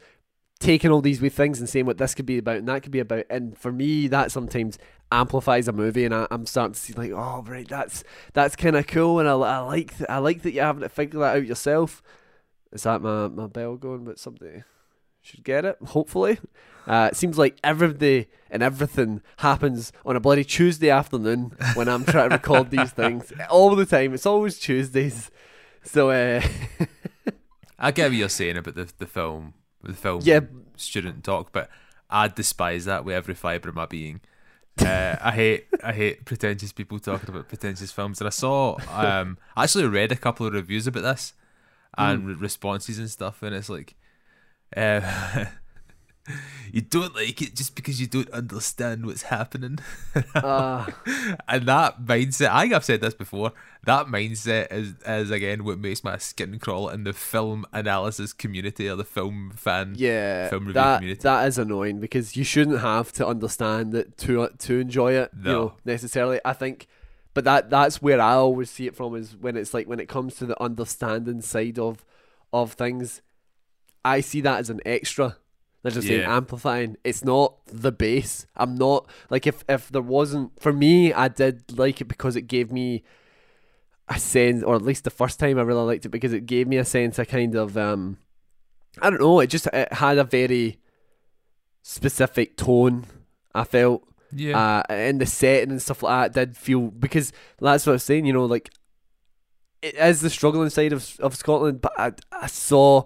taking all these wee things and saying what this could be about and that could be about, and for me, that sometimes amplifies a movie, and I, I'm starting to see like, oh right, that's that's kind of cool, and I, I like th- I like that you haven't to figure that out yourself. Is that my my bell going? But somebody should get it, hopefully. Uh, it seems like every day and everything happens on a bloody Tuesday afternoon when I'm trying to record these things. All the time. It's always Tuesdays. So, uh, I get what you're saying about the the film, the film yeah, student talk, but I despise that with every fibre of my being. Uh, I hate I hate pretentious people talking about pretentious films. And I saw um I actually read a couple of reviews about this and re- responses and stuff, and it's like, uh, you don't like it just because you don't understand what's happening. uh, and that mindset, I think I've said this before. That mindset is is again what makes my skin crawl in the film analysis community or the film fan. yeah, Film review that, community. that is annoying because you shouldn't have to understand it to to enjoy it, you No. know, necessarily. I think, but that that's where I always see it from is when it's like when it comes to the understanding side of of things, I see that as an extra. They're just saying amplifying. It's not the base. I'm not like if if there wasn't for me, I did like it because it gave me a sense, or at least the first time I really liked it because it gave me a sense of kind of um, I don't know. It just it had a very specific tone. I felt Yeah. uh, and the setting and stuff like that did feel because that's what I was saying. You know, like it is the struggling side of of Scotland, but I, I saw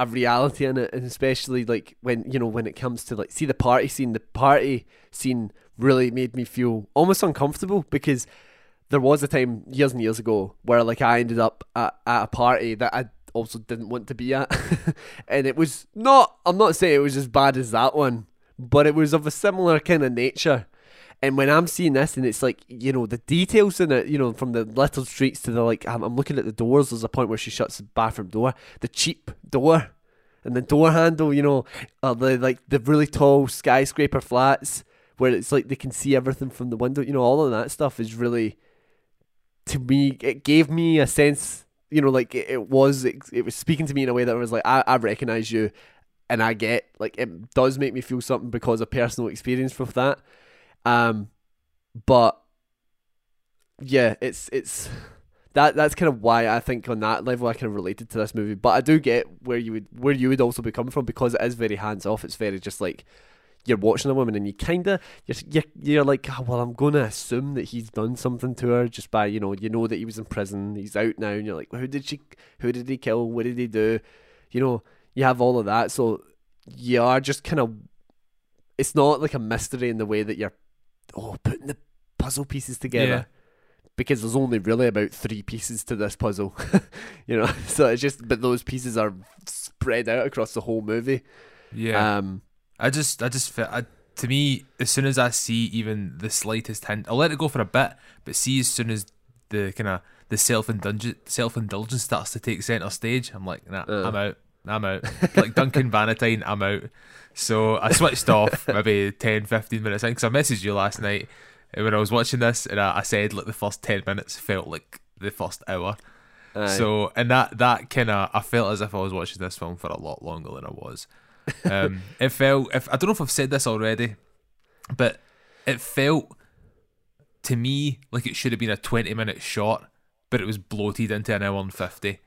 a reality in it, and especially like when you know when it comes to like see the party scene. The party scene really made me feel almost uncomfortable because there was a time years and years ago where like I ended up at, at a party that I also didn't want to be at, and it was not. I'm not saying it was as bad as that one, but it was of a similar kind of nature. And when I'm seeing this, and it's like you know the details in it, you know, from the little streets to the like, I'm, I'm looking at the doors. There's a point where she shuts the bathroom door, the cheap door, and the door handle, you know, the like the really tall skyscraper flats where it's like they can see everything from the window. You know, all of that stuff is really, to me, it gave me a sense. You know, like it, it was, it, it was speaking to me in a way that I was like, I, I recognize you, and I get like it does make me feel something because of personal experience with that. Um, but yeah, it's it's that that's kind of why I think on that level I kind of related to this movie. But I do get where you would where you would also be coming from because it is very hands off. It's very just like you're watching a woman and you kind of you're, you're like oh, well I'm going to assume that he's done something to her just by you know you know that he was in prison he's out now and you're like who did she who did he kill what did he do you know you have all of that so you are just kind of it's not like a mystery in the way that you're oh putting the puzzle pieces together Yeah. because there's only really about three pieces to this puzzle you know so it's just but those pieces are spread out across the whole movie Yeah. um I just, I just, I, to me, as soon as I see even the slightest hint, I'll let it go for a bit, but see as soon as the kind of the self indulgence, self indulgence starts to take center stage, I'm like, nah, Uh. I'm out, I'm out. like Duncan Bannatyne, I'm out. So I switched off maybe 10, 15 minutes in because I messaged you last night when I was watching this, and I, I said like the first ten minutes felt like the first hour. aye. So and that that kind of I felt as if I was watching this film for a lot longer than I was. Um, it felt if I don't know if I've said this already, but it felt to me like it should have been a twenty minute shot, but it was bloated into an hour and fifty.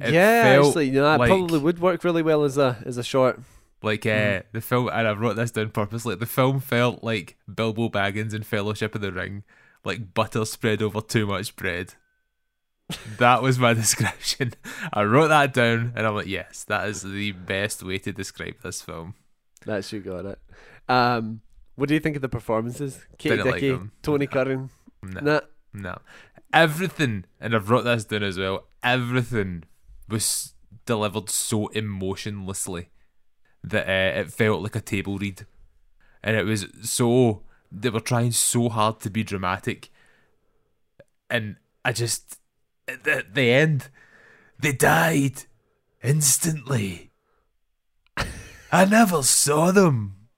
It yeah, actually, you know, that like- probably would work really well as a as a short. Like uh, the film, and I wrote this down purposely. The film felt like Bilbo Baggins in Fellowship of the Ring, like butter spread over too much bread. That was my description. I wrote that down, and I'm like, yes, that is the best way to describe this film. That's you got it. Um, what do you think of the performances? Katie Didn't like Dickie, them. Tony Curran. No, Nah, no, everything, and I've wrote this down as well. Everything was delivered so emotionlessly that uh, it felt like a table read, and it was so they were trying so hard to be dramatic, and I just at the, the end they died instantly. I never saw them.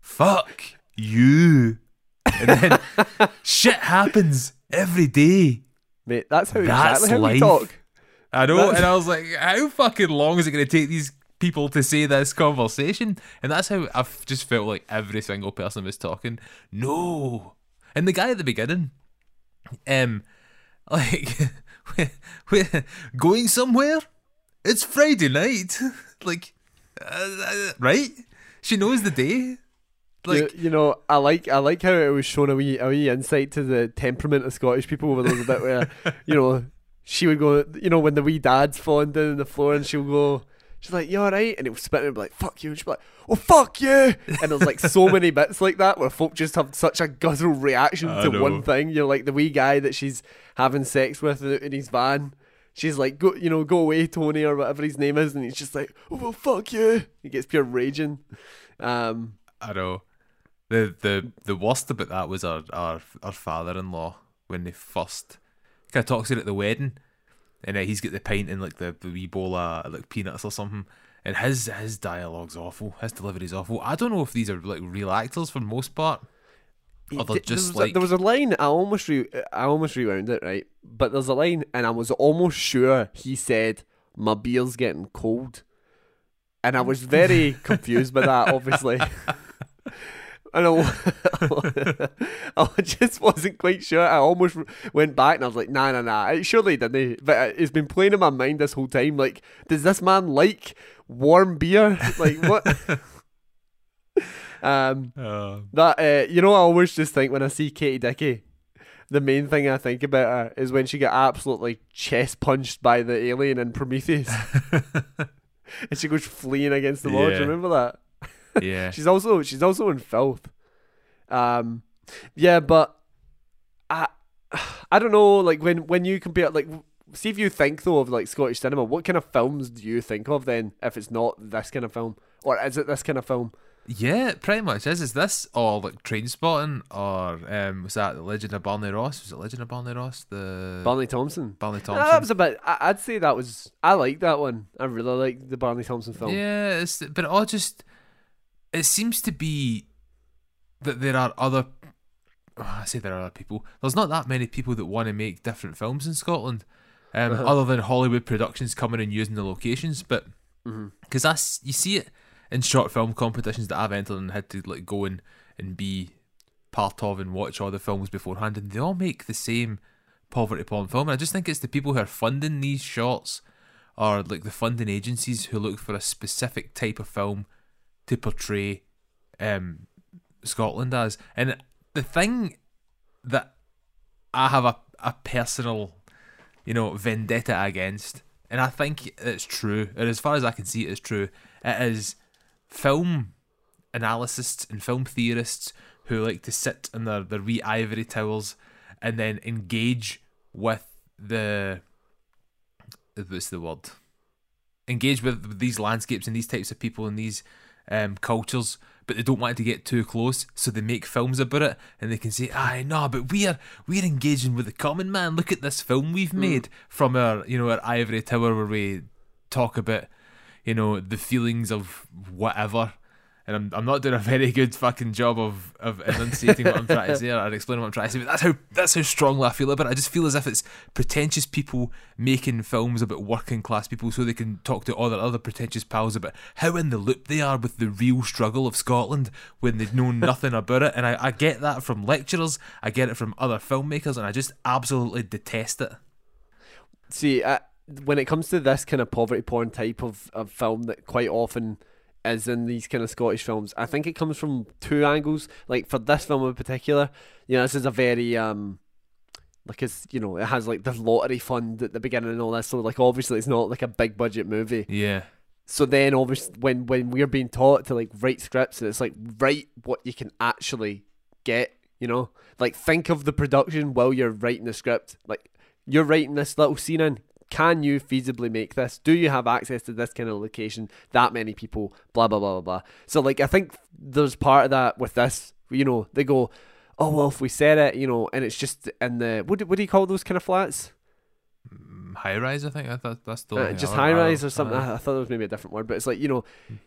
Fuck you. And then shit happens every day. mate, that's how That's exactly how we talk. I know, and I was like, how fucking long is it going to take these people to say this conversation? And that's how I've just felt like every single person was talking. No, and the guy at the beginning, um, like, we we going somewhere. It's Friday night, like, uh, uh, right? She knows the day. Like, you, you know, I like I like how it was shown a wee a wee insight to the temperament of Scottish people. Where there was a bit where, you know, she would go, you know, when the wee dad's falling down on the floor, and she'll go, she's like, "You all right?" And it was spitting and be like, "Fuck you!" And she'd be like, "Oh fuck you!" And there's like so many bits like that where folk just have such a guttural reaction I to know. one thing. You're like the wee guy that she's having sex with in his van. She's like, go, you know, go away, Tony, or whatever his name is, and he's just like, oh, well, fuck you. He gets pure raging. Um, I know. The the the worst about that was our our, our father in law when they first kind of talks to her at the wedding, and uh, he's got the pint and like the the wee bowl of like peanuts or something, and his his dialogue's awful, his delivery's awful. I don't know if these are like real actors for the most part. Or they're just there, like- a, there was a line I almost re- I almost rewound it right, but there's a line and I was almost sure he said my beer's getting cold, and I was very confused by that. Obviously, and I, I just wasn't quite sure. I almost went back and I was like, nah, nah, nah. It surely didn't. But it's been playing in my mind this whole time. Like, does this man like warm beer? Like what? um. That uh, you know, I always just think when I see Katie Dickie, the main thing I think about her is when she got absolutely chest punched by the alien in Prometheus, and she goes fleeing against the Yeah. remember that? Yeah, She's also she's also in Filth. Um, yeah, but I I don't know. Like when when you compare, like, see if you think though of like Scottish cinema. What kind of films do you think of then? If it's not this kind of film, or is it this kind of film? Yeah, pretty much is. Is this or like Trainspotting or um was that the Legend of Barney Ross? Was it Legend of Barney Ross? The Barney Thomson. Barney Thomson. that was a bit. I, I'd say that was. I like that one. I really like the Barney Thomson film. Yeah, it's, but it all just it seems to be that there are other. oh, I say there are other people. There's not that many people that want to make different films in Scotland, um, Uh-huh. other than Hollywood productions coming and using the locations. But because that's you see it in short film competitions that I've entered and had to like go and and be part of and watch all the films beforehand, and they all make the same poverty porn film. And I just think it's the people who are funding these shorts or like the funding agencies who look for a specific type of film to portray um, Scotland as. And the thing that I have a, a personal, you know, vendetta against, and I think it's true, and as far as I can see, it is true, it is film analysts and film theorists who like to sit in their, their wee ivory towers and then engage with the what's the word engage with these landscapes and these types of people and these um, cultures but they don't want to get too close so they make films about it and they can say aye no but we're we're engaging with the common man. Look at this film we've made from our you know our ivory tower where we talk about you know the feelings of whatever and I'm, I'm not doing a very good fucking job of, of enunciating what I'm trying to say or explaining what I'm trying to say, but that's how that's how strongly I feel about it. I just feel as if it's pretentious people making films about working class people so they can talk to all their other pretentious pals about how in the loop they are with the real struggle of Scotland when they know nothing about it. And I, I get that from lecturers, I get it from other filmmakers, and I just absolutely detest it. See, uh, when it comes to this kind of poverty porn type of, of film that quite often is in these kind of Scottish films, I think it comes from two angles. Like for this film in particular, you know, this is a very um like it's you know, it has like the lottery fund at the beginning and all this, so like obviously it's not like a big budget movie. Yeah. So then obviously when when we're being taught to like write scripts and it's like write what you can actually get, you know? Like think of the production while you're writing the script. Like you're writing this little scene in. Can you feasibly make this? Do you have access to this kind of location? That many people, blah blah blah blah blah. So like I think there's part of that with this. You know, they go, Oh well if we said it, you know, and it's just in the what do, what do you call those kind of flats? High rise, I think. I thought that's the Uh, just high rise or something. uh, I, I thought there was maybe a different word, but it's like you know,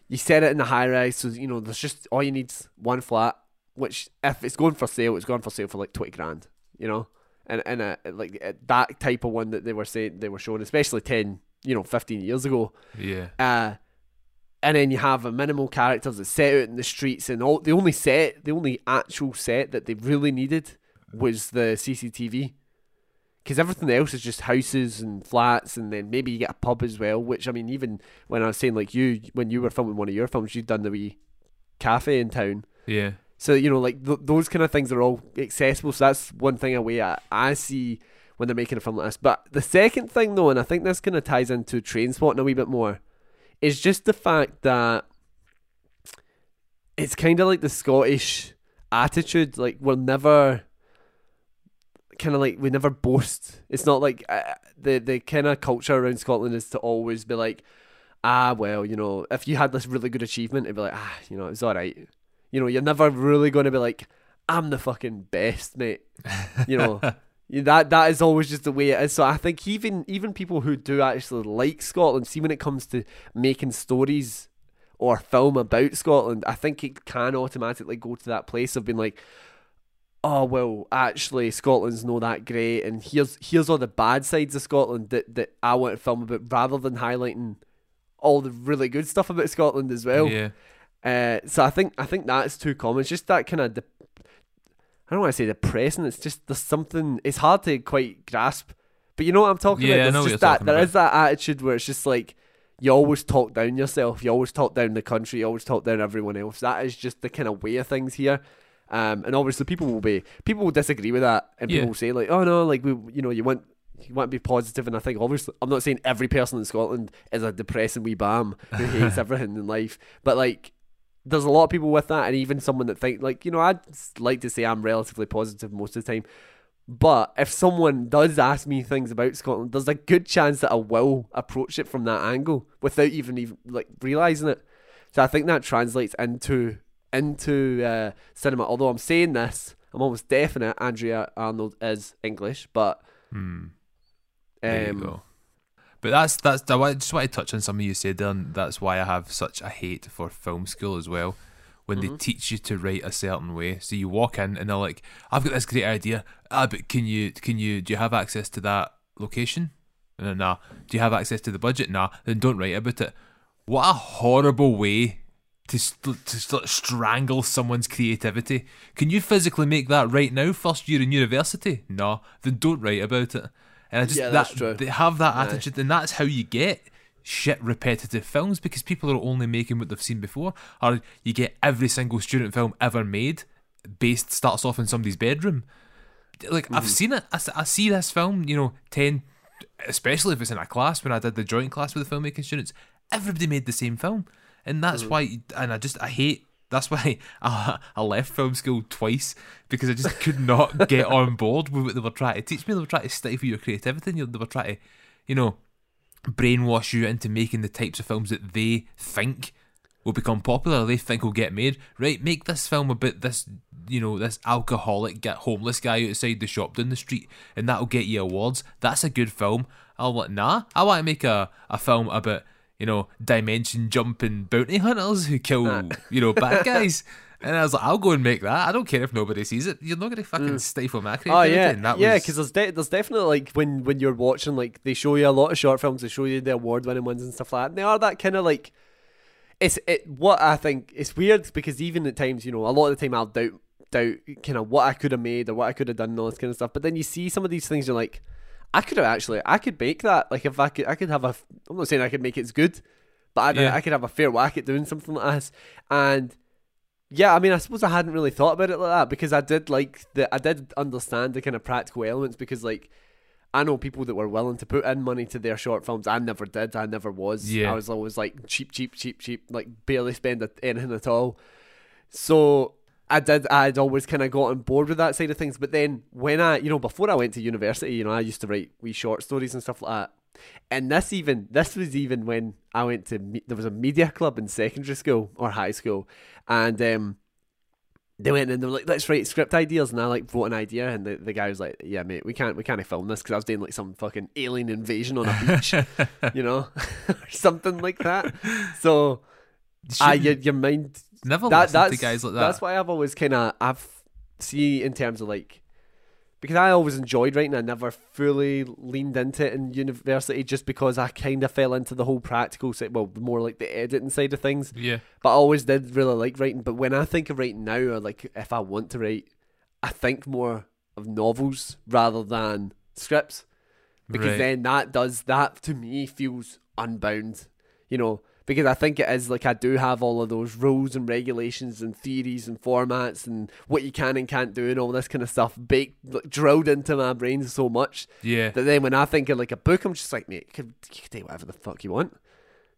you set it in the high rise, so you know, there's just all you need's one flat. Which, if it's going for sale, it's going for sale for like twenty grand, you know, and and uh, like uh, that type of one that they were saying they were showing, especially ten, you know, fifteen years ago. Yeah. Uh, and then you have a minimal characters that set out in the streets, and all the only set, the only actual set that they really needed was the CCTV, because everything else is just houses and flats, and then maybe you get a pub as well. Which I mean, even when I was saying like you, when you were filming one of your films, you'd done the wee cafe in town. Yeah. So you know, like th- those kind of things are all accessible. So that's one thing away I, I see when they're making a film like this. But the second thing, though, and I think this kind of ties into Trainspotting a wee bit more, is just the fact that it's kind of like the Scottish attitude. Like we're never kind of like we never boast. It's not like uh, the the kind of culture around Scotland is to always be like, ah, well, you know, if you had this really good achievement, it'd be like, ah, you know, it's all right. You know, you're never really going to be like, I'm the fucking best, mate. You know, that that is always just the way it is. So I think even even people who do actually like Scotland, see when it comes to making stories or film about Scotland, I think it can automatically go to that place of being like, oh well, actually Scotland's not that great, and here's here's all the bad sides of Scotland that that I want to film about, rather than highlighting all the really good stuff about Scotland as well. yeah. Uh, so I think I think that's too common. It's just that kind of. De- I don't want to say depressing. It's just there's something. It's hard to quite grasp. But you know what I'm talking Yeah, about. There's just that there about. is that attitude where it's just like you always talk down yourself. You always talk down the country. You always talk down everyone else. That is just the kind of way of things here. Um, and obviously people will be people will disagree with that, and people Yeah. will say like, oh no, like we, you know, you want you want to be positive, and I think obviously I'm not saying every person in Scotland is a depressing wee bam who hates everything in life, but like there's a lot of people with that, and even someone that think like you know I'd like to say I'm relatively positive most of the time, but if someone does ask me things about Scotland, there's a good chance that I will approach it from that angle without even even like realizing it. So I think that translates into into uh, cinema. Although I'm saying this, I'm almost definite Andrea Arnold is English, but Hmm. There you um, go. But that's that's I just want to touch on something you said there, and that's why I have such a hate for film school as well. When Mm-hmm. they teach you to write a certain way, so you walk in and they're like, "I've got this great idea. Ah, but can you can you do you have access to that location? And then, nah. Do you have access to the budget? Nah. Then don't write about it. What a horrible way to st- to st- strangle someone's creativity. Can you physically make that right now, first year in university? No. Then don't write about it. And I just Yeah, that that's true. they have that Aye. attitude, and that's how you get shit repetitive films because people are only making what they've seen before. Or you get every single student film ever made based starts off in somebody's bedroom. Like Mm-hmm. I've seen it. I see this film, you know, ten, especially if it's in a class. When I did the joint class with the filmmaking students, everybody made the same film, and that's Mm-hmm. why. And I just I hate. That's why I, I left film school twice because I just could not get on board with what they were trying to teach me. They were trying to stifle your creativity. They were trying to, you know, brainwash you into making the types of films that they think will become popular, they think will get made. Right, make this film about this, you know, this alcoholic, get homeless guy outside the shop down the street, and that'll get you awards. That's a good film. I'll like, nah, I want to make a, a film about, you know, dimension jumping bounty hunters who kill, ah. you know, bad guys. And I was like, I'll go and make that. I don't care if nobody sees it. You're not going to hmm. fucking stifle my Oh yeah, And that yeah. was- Because there's de- there's definitely like when when you're watching like they show you a lot of short films, they show you the award winning ones and stuff like that. And they are that kind of like it's it what I think it's weird because even at times you know a lot of the time I'll doubt doubt kind of what I could have made or what I could have done and all this kind of stuff. But then you see some of these things, you're like, I could have actually I could make that. Like if I could I could have a I'm not saying I could make it as good, but I, Yeah. I could have a fair whack at doing something like this and. Yeah, I mean, I suppose I hadn't really thought about it like that because I did like the I did understand the kind of practical elements because like I know people that were willing to put in money to their short films. I never did. I never was. Yeah. I was always like cheap, cheap, cheap, cheap, like barely spend a- anything at all. So I did. I'd always kind of got on board with that side of things. But then when I, you know, before I went to university, you know, I used to write wee short stories and stuff like that. And this even this was even when I went to me- there was a media club in secondary school or high school, and um, they went and they were like, let's write script ideas, and I like wrote an idea, and the, the guy was like, yeah, mate, we can't we can't film this because I was doing like some fucking alien invasion on a beach, you know, or something like that. So, ah, your your mind Never that, listen to guys like that. That's why I've always kind of I've see in terms of like because I always enjoyed writing. I never fully leaned into it in university just because I kind of fell into the whole practical side. Well, more like the editing side of things. yeah. But I always did really like writing. But when I think of writing now, or like if I want to write, I think more of novels rather than scripts because Right. then that does that to me feels unbound, you know. Because I think it is like I do have all of those rules and regulations and theories and formats and what you can and can't do and all this kind of stuff baked like, drilled into my brain so much Yeah. that then when I think of like a book, I'm just like, mate, you can, you can do whatever the fuck you want,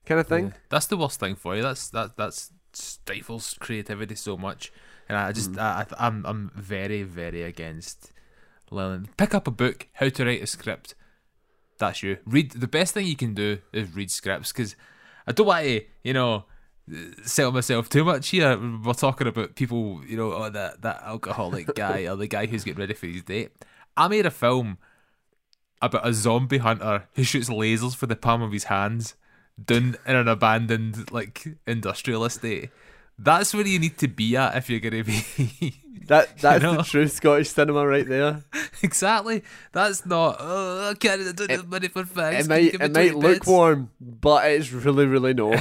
kind of thing. Yeah. That's the worst thing for you. That's that that's stifles creativity so much. And I just mm. I, I I'm I'm very very against learning. Pick up a book, how to write a script. That's you. Read the best thing you can do is read scripts because I don't want to you know sell myself too much here. We're talking about people you know oh that that alcoholic guy or the guy who's getting ready for his date. I made a film about a zombie hunter who shoots lasers for the palm of his hands down in an abandoned like industrial estate. That's where you need to be at if you're gonna be That that's know? the true Scottish cinema right there. exactly. That's not. Oh, I can't I don't have money for fags. It might you it might look bits?" warm, but it's really really no.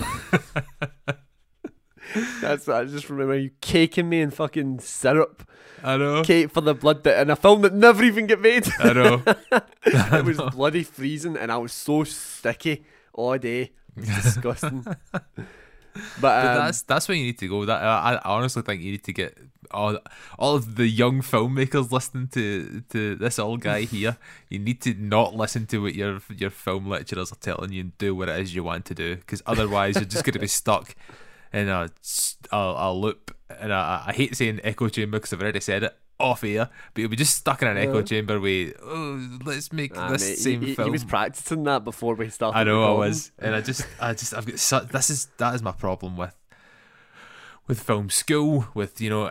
that's I just remember you caking me in fucking syrup, I know. cake for the blood bit in a film that never even get made. I know. it was bloody freezing, and I was so sticky all day. It disgusting. But um, that's that's where you need to go. That I, I honestly think you need to get all all of the young filmmakers listening to to this old guy here. You need to not listen to what your your film lecturers are telling you and do what it is you want to do, because otherwise you're just going to be stuck in a loop. And I, I hate saying echo chamber because I've already said it off air, but you'll be just stuck in an echo chamber with oh let's make ah, this mate, same he, film. he was practicing that before we started. I know I was, and I just, I just, I've got such. This is that is my problem with with film school, with you know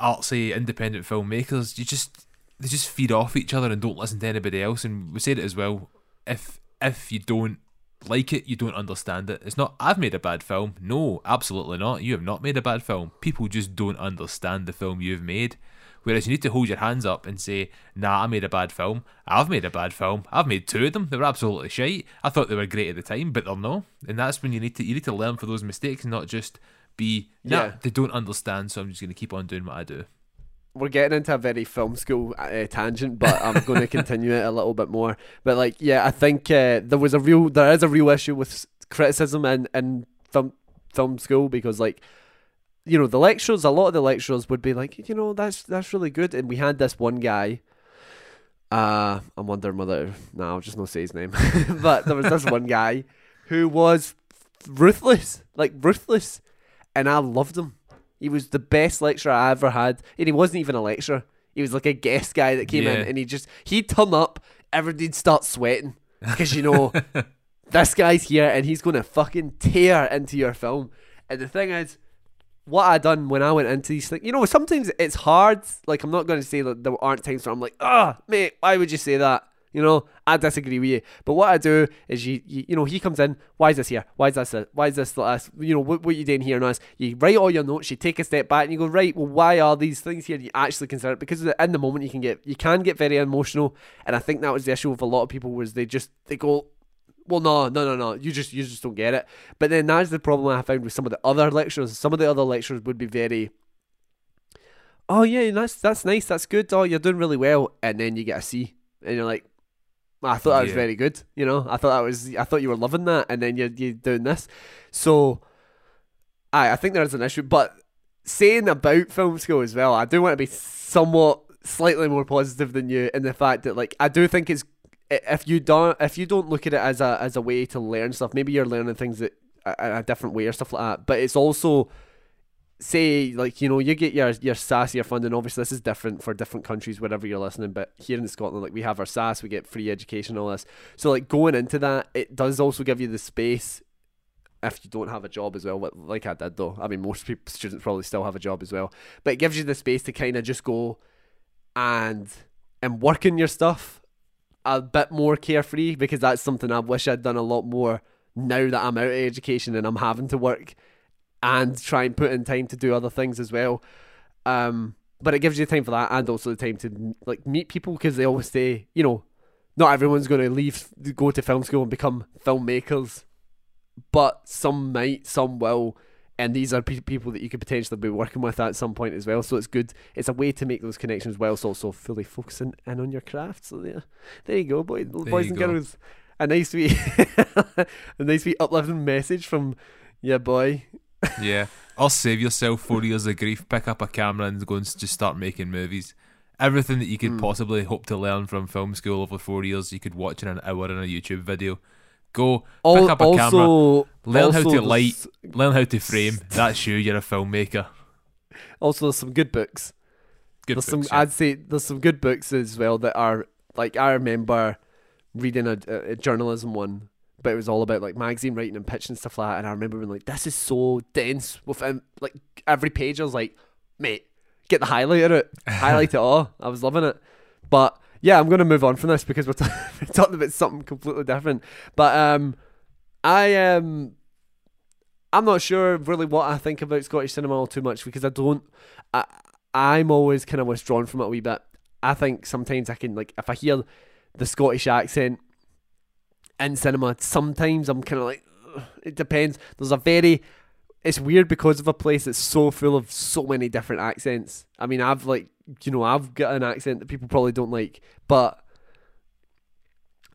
artsy independent filmmakers. You just they just feed off each other and don't listen to anybody else. And we said it as well. If if you don't like it, you don't understand it. It's not I've made a bad film. No, absolutely not. You have not made a bad film. People just don't understand the film you've made. Whereas you need to hold your hands up and say, "Nah, I made a bad film. I've made a bad film. I've made two of them. They were absolutely shite. I thought they were great at the time, but they're no." And that's when you need to you need to learn from those mistakes, and not just be, "Nah, Yeah. they don't understand, so I'm just going to keep on doing what I do." we're getting into a very film school uh, tangent, but I'm going to continue it a little bit more. But like, yeah, I think uh, there was a real, there is a real issue with criticism in in film film school because like, you know, the lecturers, a lot of the lecturers would be like, you know, that's that's really good, and we had this one guy. Uh, I'm wondering whether no, I'll just not say his name, but there was this one guy who was ruthless, like ruthless, and I loved him. He was the best lecturer I ever had, and he wasn't even a lecturer. He was like a guest guy that came in, and he just he'd turn up, everybody'd start sweating because you know this guy's here and he's going to fucking tear into your film. And the thing is, what I done when I went into these things, you know, sometimes it's hard. Like I'm not going to say that there aren't times where I'm like, ah, mate, why would you say that? You know, I disagree with you. But what I do is you, you, you know, he comes in. Why is this here? Why is this? Why is this? like this? You know, what, what you doing here and this? You write all your notes. You take a step back and you go, right. Well, why are these things here? You actually consider it because in the moment you can get you can get very emotional, and I think that was the issue with a lot of people was they just they go, well, no, no, no, no. You just you just don't get it. But then that's the problem I found with some of the other lecturers. Some of the other lecturers would be very, oh yeah, that's that's nice, that's good. Oh, you're doing really well, and then you get a C, and you're like, I thought that was Yeah. very good. You know, I thought that was I thought you were loving that, and then you're you doing this. So, I I think there's an issue, but saying about film school as well, I do want to be somewhat slightly more positive than you in the fact that like I do think it's if you don't if you don't look at it as a as a way to learn stuff, maybe you're learning things that a, a different way or stuff like that. But it's also say like you know you get your your SAAS your funding. Obviously, this is different for different countries wherever you're listening. But here in Scotland, like we have our SAAS, we get free education, all this. So like going into that, it does also give you the space. If you don't have a job as well, like I did though, I mean most people, students probably still have a job as well, but it gives you the space to kind of just go and and work in your stuff a bit more carefree because that's something I wish I'd done a lot more now that I'm out of education and I'm having to work and try and put in time to do other things as well. Um, but it gives you time for that and also the time to like meet people because they always say, you know, not everyone's going to leave, go to film school and become filmmakers, but some might, some will. And these are pe- people that you could potentially be working with at some point as well. So it's good. It's a way to make those connections whilst also fully focusing in on your craft. So yeah, there you go, boy, boys and go. girls. A nice wee, a nice wee uplifting message from yeah, boy. yeah. I'll save yourself four years of grief, pick up a camera and go and just start making movies. Everything that you could Mm. possibly hope to learn from film school over four years, you could watch in an hour in a YouTube video. Go, Al- pick up a camera, also, learn how to light. learn how to frame. That's you, you're a filmmaker. Also, there's some good books. Good there's books, some. yeah. I'd say there's some good books as well that are like I remember reading a, a, journalism one, but it was all about like magazine writing and pitching and stuff like that. And I remember being like, "This is so dense." Within like every page, I was like, "Mate, get the highlighter out, highlight it all." I was loving it, but yeah, I'm gonna move on from this because we're, t- we're talking about something completely different. But um, I um. I'm not sure really what I think about Scottish cinema all too much because I don't. I I'm always kind of withdrawn from it a wee bit. I think sometimes I can like if I hear the Scottish accent in cinema, sometimes I'm kind of like it depends. There's a very it's weird because of a place that's so full of so many different accents. I mean, I've like you know I've got an accent that people probably don't like, but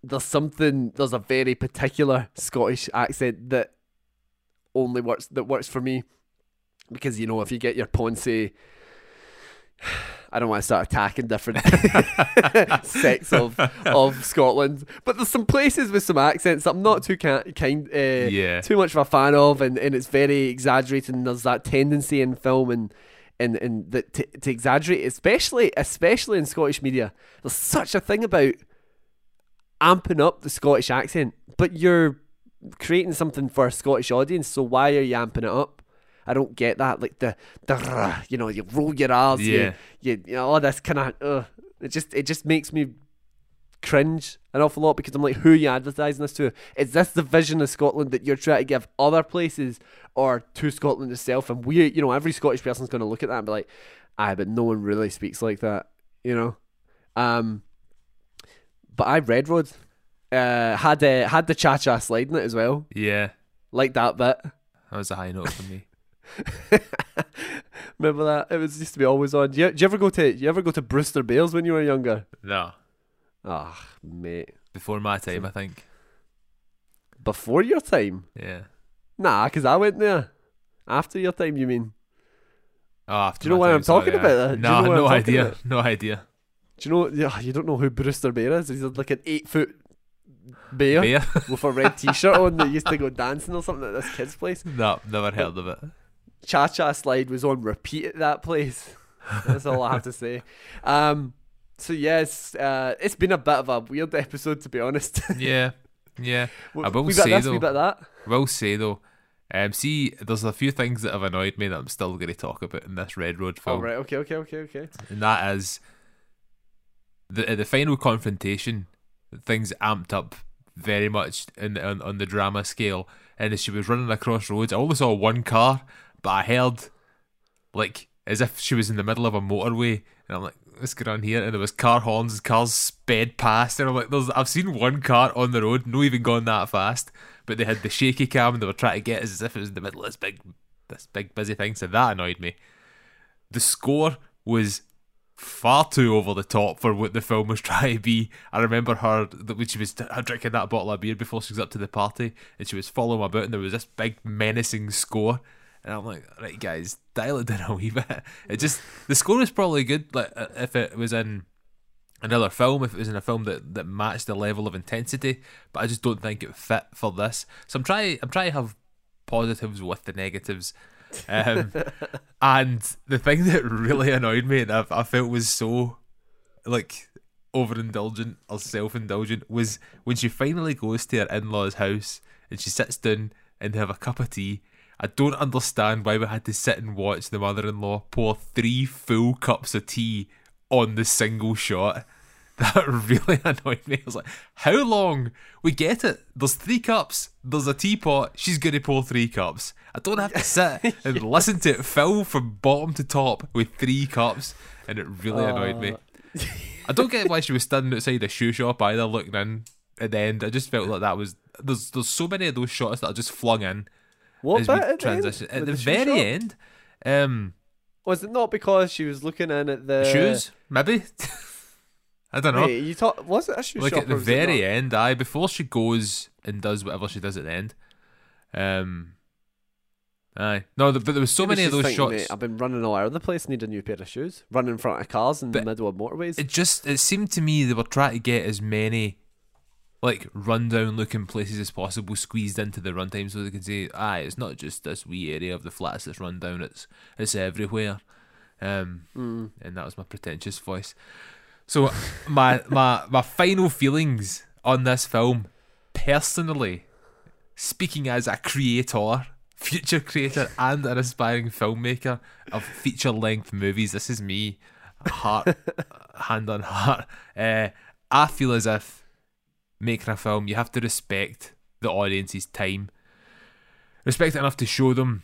there's something there's a very particular Scottish accent that only works that works for me because you know if you get your Ponce I don't want to start attacking different sects of of Scotland, but there's some places with some accents that I'm not too ki- kind uh, yeah. too much of a fan of, and, and it's very exaggerated. And there's that tendency in film and and and that to, to exaggerate, especially especially in Scottish media. There's such a thing about amping up the Scottish accent, but you're creating something for a Scottish audience. So why are you amping it up? I don't get that. Like the the you know you roll your R's. Yeah. You, you, you know all this kind of. It just it just makes me cringe an awful lot because I'm like, who are you advertising this to? Is this the vision of Scotland that you're trying to give other places or to Scotland itself? And we, you know, every Scottish person's going to look at that and be like, aye, but no one really speaks like that, you know? Um, but I Red Road uh, had uh, had the cha cha slide in it as well. Yeah. Like that bit. That was a high note for me. Remember that? It was used to be always on. Do you, do you ever go to do you ever go to Brewster Bales when you were younger? No. Ah, mate. Before my time, I think. Before your time? Yeah. Nah, because I went there. After your time, you mean? Oh, after Do you know what I'm talking sorry, about yeah. then? Do you No, know no idea. about? No idea. Do you know? Yeah, you don't know who Brewster Bear is. He's like an eight foot bear, Beer? with a red T-shirt on that used to go dancing or something at this kid's place. no, never heard of it. Cha Cha Slide was on repeat at that place. That's all I have to say. Um, so yes, uh, it's been a bit of a weird episode to be honest. Yeah. Yeah. I will we say, this, though- that. will say though, um, see, there's a few things that have annoyed me that I'm still going to talk about in this Red Road All film, right, okay, okay, okay, okay. and that is the the final confrontation. Things amped up very much in on, on the drama scale, and as she was running across roads, I only saw one car, but I heard like as if she was in the middle of a motorway, and I'm like, let's get on here, and there was car horns, cars sped past, and I'm like, there's, I've seen one car on the road, no even gone that fast, but they had the shaky cam, and they were trying to get us as if it was in the middle of this big, this big busy thing, so that annoyed me. The score was far too over the top for what the film was trying to be. I remember her when she was drinking that bottle of beer before she was up to the party, and she was following about, and there was this big menacing score. And I'm like, right, guys, dial it down a wee bit. It just the score is probably good. Like if it was in another film, if it was in a film that, that matched the level of intensity, but I just don't think it fit for this. So I'm trying, I'm trying to have positives with the negatives. Um, and the thing that really annoyed me and I, I felt was so like overindulgent or self-indulgent was when she finally goes to her in-laws house and she sits down and have a cup of tea I don't understand why we had to sit and watch the mother-in-law pour three full cups of tea on the single shot. That really annoyed me. I was like, how long? We get it. There's three cups. There's a teapot. She's going to pour three cups. I don't have to sit and listen to it fill from bottom to top with three cups. And it really annoyed me. I don't get why she was standing outside a shoe shop either, looking in at the end. I just felt like that was. There's there's so many of those shots that are just flung in What bit we at the end? At With the very shop? end, um, Was it not because she was looking in at the shoes, maybe. I don't know. Wait, you thought was it a shoe like shop? at the or was it very end, aye, before she goes and does whatever she does at the end. Um, aye, no, but there was so Maybe many of those thinking, shots. "Mate, I've been running all over the place. Need a new pair of shoes. Running in front of cars in But the middle of motorways. It just it seemed to me they were trying to get as many like rundown looking places as possible squeezed into the runtime so they could say, aye, it's not just this wee area of the flats that's run down, it's it's everywhere. Um Mm. and that was my pretentious voice. So my my my final feelings on this film, personally, speaking as a creator, future creator, and an aspiring filmmaker of feature length movies, this is me, heart, hand on heart. Uh, I feel as if making a film, you have to respect the audience's time, respect it enough to show them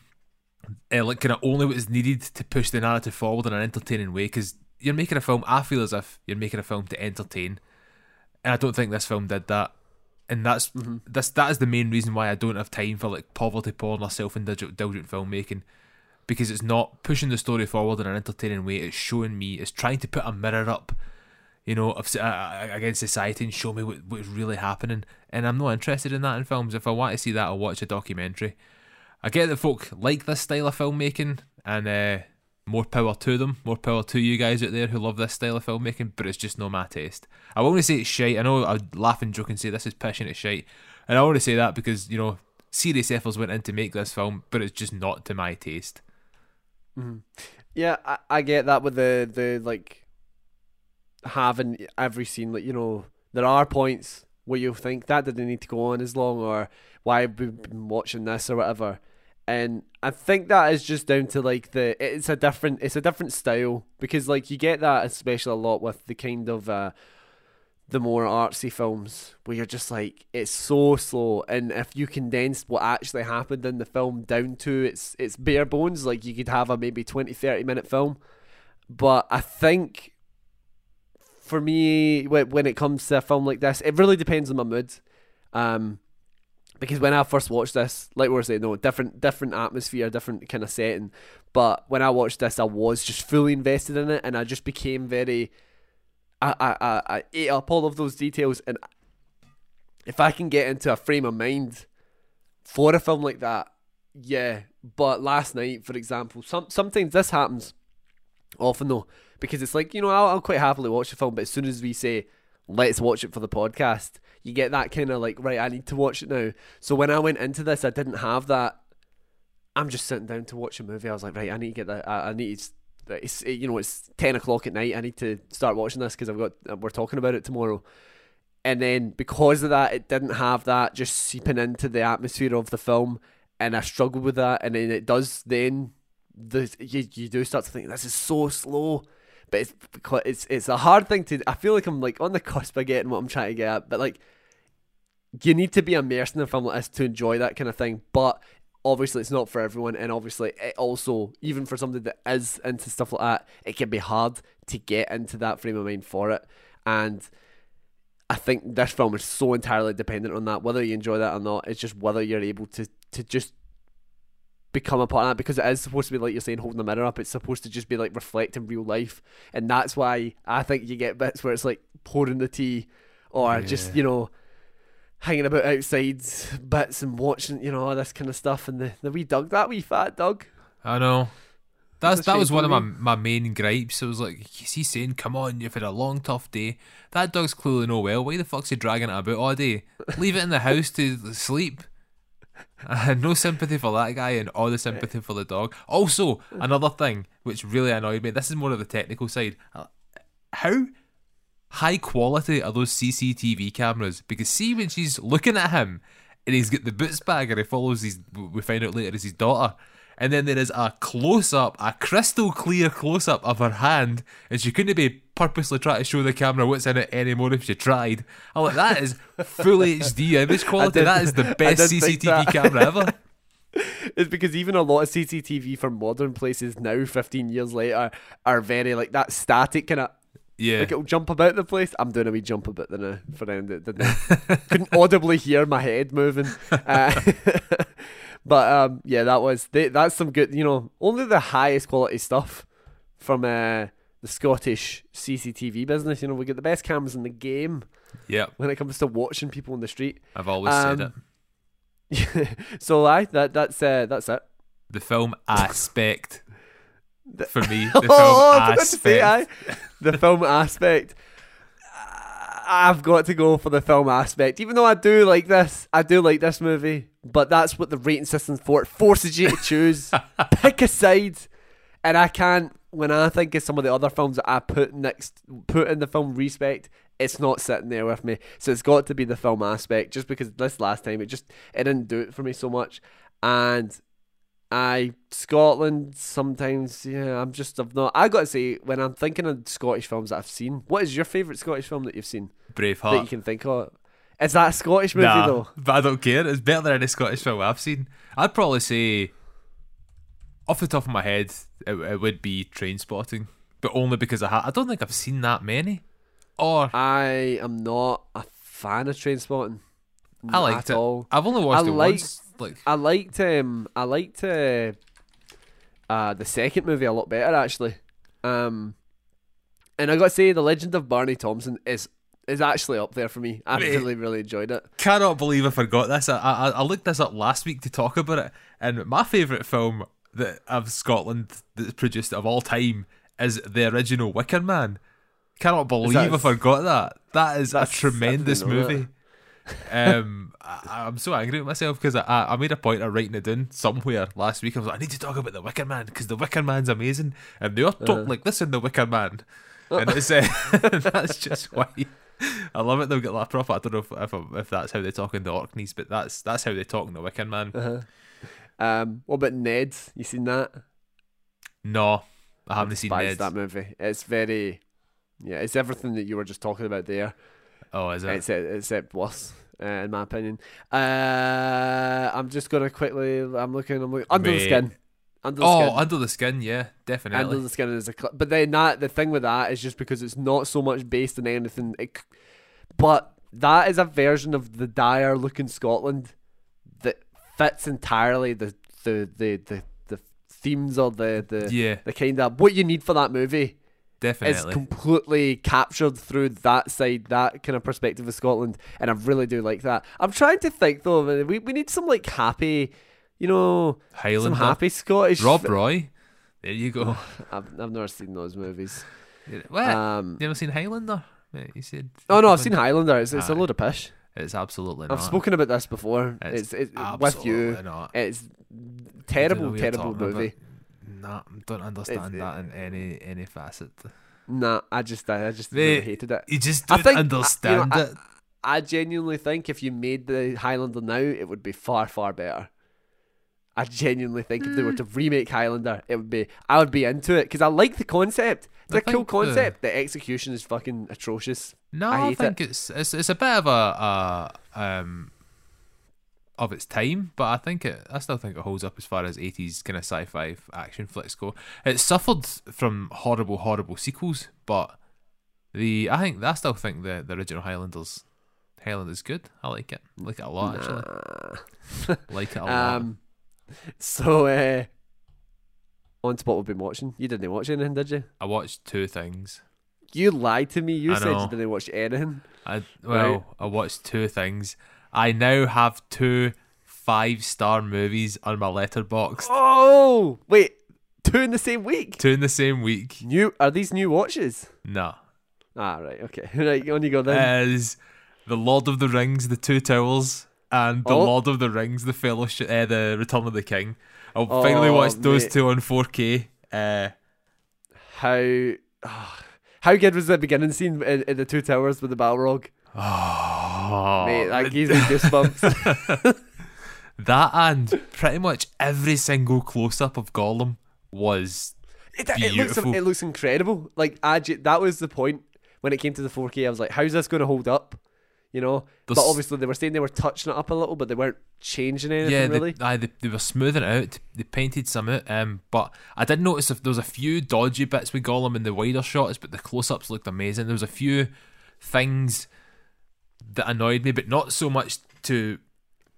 uh, like kind of only what is needed to push the narrative forward in an entertaining way. Because you're making a film, I feel as if you're making a film to entertain, and I don't think this film did that. And that's Mm-hmm. that's that is the main reason why I don't have time for like poverty porn or self-indulgent filmmaking, because it's not pushing the story forward in an entertaining way. It's showing me, it's trying to put a mirror up, you know, of, uh, against society and show me what, what is really happening. And I'm not interested in that in films. If I want to see that, I'll watch a documentary. I get that folk like this style of filmmaking, and uh, more power to them. More power to you guys out there who love this style of filmmaking, but it's just not my taste. I want to say it's shite. I know I laugh and joke and say this is pissing it's shite. And I want to say that because, you know, serious efforts went in to make this film, but it's just not to my taste. Hmm. Yeah, I, I get that with the the like having every scene. Like you know, there are points where you think that didn't need to go on as long, or why have we been watching this or whatever. and I think that is just down to like the it's a different it's a different style because like you get that especially a lot with the kind of uh the more artsy films where you're just like it's so slow and if you condensed what actually happened in the film down to its its bare bones like you could have a maybe 20 30 minute film but I think for me when it comes to a film like this it really depends on my mood um because when I first watched this, like we were saying, no, different different atmosphere, different kind of setting. But when I watched this, I was just fully invested in it, and I just became very. I I I, I ate up all of those details, and if I can get into a frame of mind for a film like that, yeah. But last night, for example, some sometimes this happens often though, because it's like you know I'll, I'll quite happily watch the film, but as soon as we say let's watch it for the podcast you get that kind of like right i need to watch it now. So when i went into this i didn't have that i'm just sitting down to watch a movie. I was like right i need to get that i, I need to it's you know it's 10 o'clock at night i need to start watching this because i've got uh, we're talking about it tomorrow. And then because of that it didn't have that just seeping into the atmosphere of the film and i struggled with that and then it does then the you, you do start to think this is so slow but it's it's it's a hard thing to. I feel like I'm like on the cusp of getting what I'm trying to get at, but like you need to be immersed in a film like this to enjoy that kind of thing. But obviously, it's not for everyone, and obviously, it also even for somebody that is into stuff like that, it can be hard to get into that frame of mind for it. And I think this film is so entirely dependent on that. Whether you enjoy that or not, it's just whether you're able to to just become a part of that because it is supposed to be like you're saying holding the mirror up it's supposed to just be like reflecting real life and that's why i think you get bits where it's like pouring the tea or Yeah. just you know hanging about outside bits and watching you know all this kind of stuff and the, the wee dog that wee fat dog I know. That's that was one of my, eh? my main gripes. It was like, is he saying, "Come on, you've had a long, tough day"? That dog's clearly no well. Why the fuck's he dragging it about all day? Leave it in the house to sleep. I had no sympathy for that guy and all the sympathy for the dog. Also, another thing which really annoyed me. This is more of the technical side. Uh, How high quality are those CCTV cameras? Because see when she's looking at him and he's got the boots bag and he follows his we find out later is his daughter. And then there is a close up, a crystal clear close up of her hand, and she couldn't be purposely try to show the camera what's in it anymore if you tried. I'm like, that is full HD image quality. did- that is the best CCTV camera ever. it's because even a lot of CCTV from modern places now, 15 years later, are very like that static kind of Yeah. Like it'll jump about the place. I'm doing a wee jump about the now for them that didn't couldn't audibly hear my head moving. Uh, but um, yeah, that was they, that's some good. You know, only the highest quality stuff from uh, the Scottish CCTV business. You know, we get the best cameras in the game Yep. when it comes to watching people on the street. I've always said it. Um, so I that that's uh, that's it. The film aspect. For me, the film oh, I to say aspect. aye. the film aspect. I've got to go for the film aspect, even though I do like this. I do like this movie, but that's what the rating system's for. It forces you to choose, pick a side, and I can't. When I think of some of the other films that I put next, put in the film respect, it's not sitting there with me. So it's got to be the film aspect, just because this last time it just it didn't do it for me so much, and I Scotland sometimes yeah I'm just I've not I got to say when I'm thinking of Scottish films that I've seen what is your favourite Scottish film that you've seen Braveheart that you can think of is that a Scottish movie Nah, though but I don't care. It's better than any Scottish film I've seen. I'd probably say, off the top of my head, it, it would be Trainspotting, but only because I ha- I don't think I've seen that many. Or I am not a fan of Trainspotting I liked at it. all I've only watched I it like- once. Like I liked um I liked uh, uh the second movie a lot better actually um and I got to say the Legend of Barney Thomson is is actually up there for me I Mate. really really enjoyed it cannot believe I forgot this. I, I I looked this up last week to talk about it, and my favourite film that of Scotland that's produced of all time is the original Wicker Man. Cannot believe I forgot that. That is a tremendous didn't know that. movie. um, I, I'm so angry at myself because I, I made a point of writing it down somewhere last week. I was like, I need to talk about the Wicker Man because the Wicker Man's amazing, and they are talk Uh-huh. like this in the Wicker Man, and it's uh, that's just why. I love it. They'll get that proper. I don't know if if, if that's how they talk in the Orkneys, but that's that's how they talk in the Wicker Man. uh-huh. Um, what about Ned? You seen that? No, I haven't seen Ned. that movie. It's very, yeah, it's everything that you were just talking about there, Oh, is it? except except worse, uh, in my opinion. Uh, I'm just gonna quickly. I'm looking. I'm looking under the skin. Under the oh, skin. Under the Skin, yeah, definitely. Under the skin is a cl- but then that the thing with that is just because it's not so much based on anything it, but that is a version of the dire looking Scotland fits entirely the the the the, the themes or the the yeah, the kind of what you need for that movie is definitely. completely captured through that side, that kind of perspective of Scotland, and I really do like that. I'm trying to think though, we we need some like happy, you know, some happy Scottish. Rob Roy. There you go. I've I've never seen those movies. what? Um, you ever seen Highlander? You said. oh no, I've seen Highlander. It's, it's a load of pish. It's absolutely not. I've not. spoken about this before. It's, It's it's with you. Not. It's I know terrible, terrible movie. Nah, I don't understand It's- that in any any facet. Nah, I just I, I just Mate, really hated it. You just I don't think- I- you understand know, I- it. I genuinely think if you made the Highlander now, it would be far, far better. I genuinely think if they were to Mm. remake Highlander, it would be. I would be into it because I like the concept. It's a cool think the- concept. The execution is fucking atrocious. No, I I, think it's it's it's a bit of a, a um of its time, but I think it I still think it holds up as far as eighties kind of sci-fi action flicks go. It suffered from horrible, horrible sequels, but the I think I still think the the original Highlanders Highlanders good. I like it. like it a lot actually. Nah. Like it a lot. Um, so uh, on to what we've been watching. You didn't watch anything, did you? I watched two things. You lied to me. You I said you didn't watch anything. I well, I watched two things. I now have two five star movies on my Letterboxd. Oh wait, two in the same week. Two in the same week. New are these new watches? No. Ah right, okay. right, on you go then. Is The Lord of the Rings, The Two Towers, and The Oh. Lord of the Rings, The Fellowship, uh, The Return of the King. I'll Oh, finally watch those mate. two on 4K. Uh, how ah, how good was the beginning scene in, in the two towers with the Balrog? oh, Mate, that gives me goosebumps. that and pretty much every single close up of Gollum was it, it looks it looks incredible. Like I, that was the point when it came to the 4K. I was like, how's this going to hold up? You know, but obviously they were saying they were touching it up a little, but they weren't changing anything yeah, really. they, aye, they, they were smoothing it out. They painted some out, um, but I did notice if there was a few dodgy bits with Gollum in the wider shots, but the close-ups looked amazing. There was a few things that annoyed me, but not so much to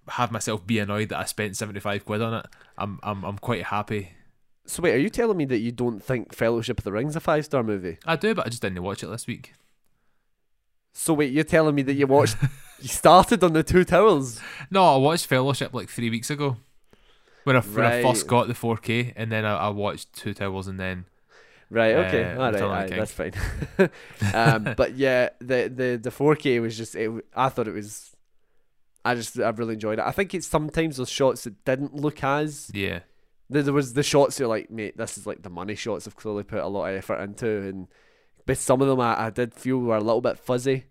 have myself be annoyed that I spent seventy-five quid on it. I'm I'm I'm quite happy. So wait, are you telling me that you don't think Fellowship of the Ring's a five star movie? I do, but I just didn't watch it this week. So wait, you're telling me that you watched, you started on the two towers? No, I watched Fellowship like three weeks ago. When I, when I first got the 4K, and then I, I watched Two Towers, and then Right. Okay. Uh, All right. Return of the aye, King. that's fine. um, but yeah, the the the 4K was just. It, I thought it was. I just I really enjoyed it. I think it's sometimes those shots that didn't look as yeah, there, there was the shots you're like, mate, this is like the money shots. I've clearly put a lot of effort into, and but some of them I, I did feel were a little bit fuzzy.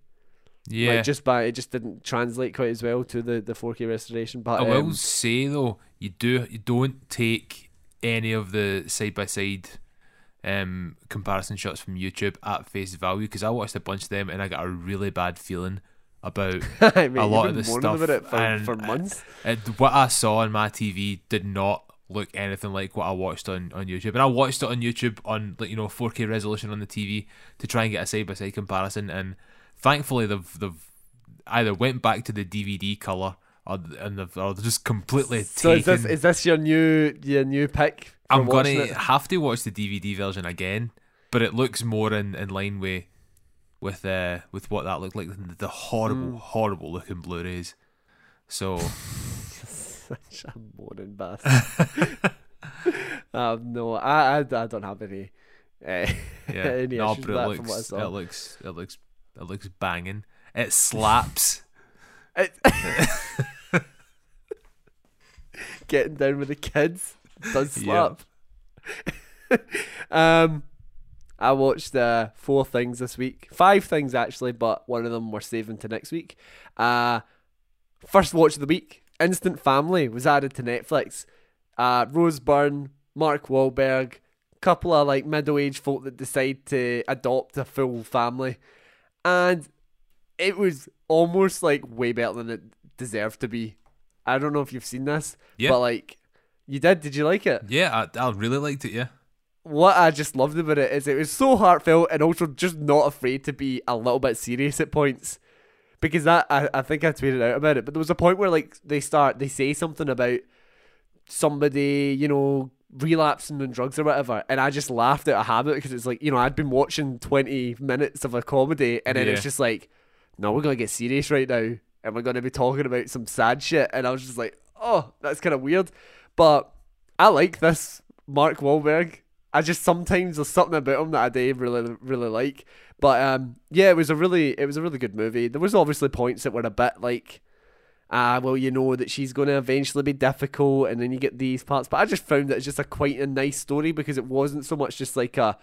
yeah. Like just by it just didn't translate quite as well to the the 4K restoration. But I will um, say though, you do you don't take any of the side by side um comparison shots from YouTube at face value because I watched a bunch of them and I got a really bad feeling about I mean, a lot of the stuff for, and for months. it, what I saw on my TV did not look anything like what I watched on, on YouTube. And I watched it on YouTube on like you know 4K resolution on the TV to try and get a side by side comparison. And thankfully they've they've either went back to the DVD color or and they've or they've just completely So is taken. this is this your new your new pick? I'm gonna it? have to watch the DVD version again, but it looks more in, in line with with uh with what that looked like the, the horrible Mm. horrible looking Blu-rays. So Such a moaning bastard. um, no, I, I, I don't have any. Uh, Yeah, any no, but it that from what I looks, saw. it looks, it looks, it looks banging. It slaps. It- Getting down with the kids does slap. um, I watched uh, four things this week, five things actually, but one of them we're saving to next week. Uh, first watch of the week, Instant Family was added to Netflix. uh, Rose Byrne, Mark Wahlberg, couple of like middle-aged folk that decide to adopt a full family, and it was almost like way better than it deserved to be. I don't know if you've seen this, Yeah. but like you did. Did you like it? Yeah, I, I really liked it. Yeah, What I just loved about it is it was so heartfelt and also just not afraid to be a little bit serious at points. Because that I, I think I tweeted out about it, but there was a point where like they start they say something about somebody, you know, relapsing on drugs or whatever, and I just laughed out of habit because it's like, you know, I'd been watching twenty minutes of a comedy and then Yeah. it's just like, no, we're gonna get serious right now and we're gonna be talking about some sad shit and I was just like, Oh, that's kinda weird. But I like this Mark Wahlberg. I just sometimes there's something about him that I do really really like. But um, yeah, it was a really it was a really good movie. There was obviously points that were a bit like, ah, well, you know that she's going to eventually be difficult, and then you get these parts. But I just found that it's just a quite a nice story because it wasn't so much just like a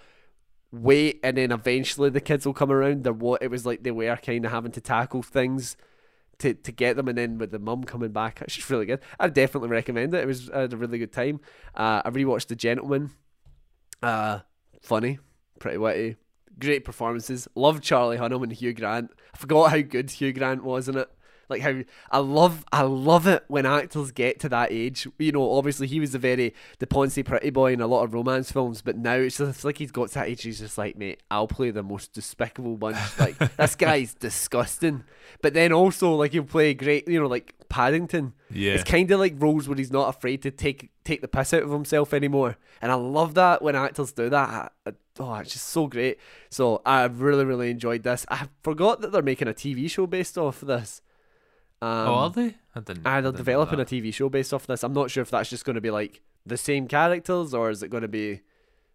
wait and then eventually the kids will come around. There what it was like they were kind of having to tackle things to, to get them, and then with the mum coming back, it's just really good. I definitely recommend it. It was I had a really good time. Uh, I rewatched The Gentleman. Uh, funny, pretty witty, great performances. Love Charlie Hunnam and Hugh Grant. I forgot how good Hugh Grant was in it. Like how I love I love it when actors get to that age. You know, obviously he was a very the Ponce pretty boy in a lot of romance films, but now it's just like he's got to that age. He's just like, mate, I'll play the most despicable bunch. Like this guy's disgusting. But then also like he'll play great. You know, like Paddington. yeah. It's kind of like roles where he's not afraid to take take the piss out of himself anymore, and I love that when actors do that. I, I- oh, it's just so great. So I've really really enjoyed this. I forgot that they're making a TV show based off of this. Um, oh, are they? I didn't. They're didn't developing a. TV show based off this. I'm not sure if that's just going to be like the same characters or is it going to be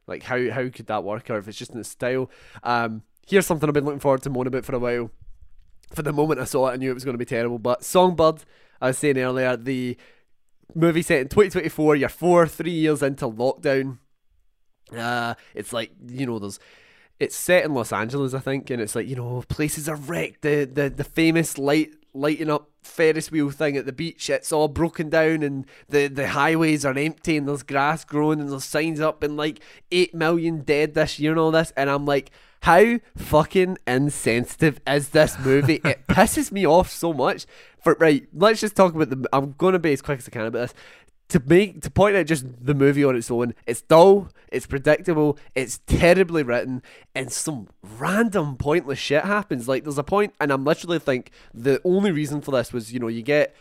like how how could that work or if it's just in the style. Um, here's something I've been looking forward to moan about for a while. For the moment I saw it, I knew it was going to be terrible. But Songbird, I was saying earlier, the movie set in 2024. You're four, three years into lockdown. Uh, it's like you know, there's it's set in Los Angeles, I think, and it's like you know places are wrecked. The the the famous light lighting up Ferris wheel thing at the beach, it's all broken down, and the the highways are empty, and there's grass growing, and there's signs up, and like eight million dead this year, and all this, and I'm like. How fucking insensitive is this movie? it pisses me off so much. For right, let's just talk about the. I'm going to be as quick as I can about this to make to point out just the movie on its own, it's dull, it's predictable, it's terribly written, and some random pointless shit happens. Like there's a point, and I'm literally think the only reason for this was you know you get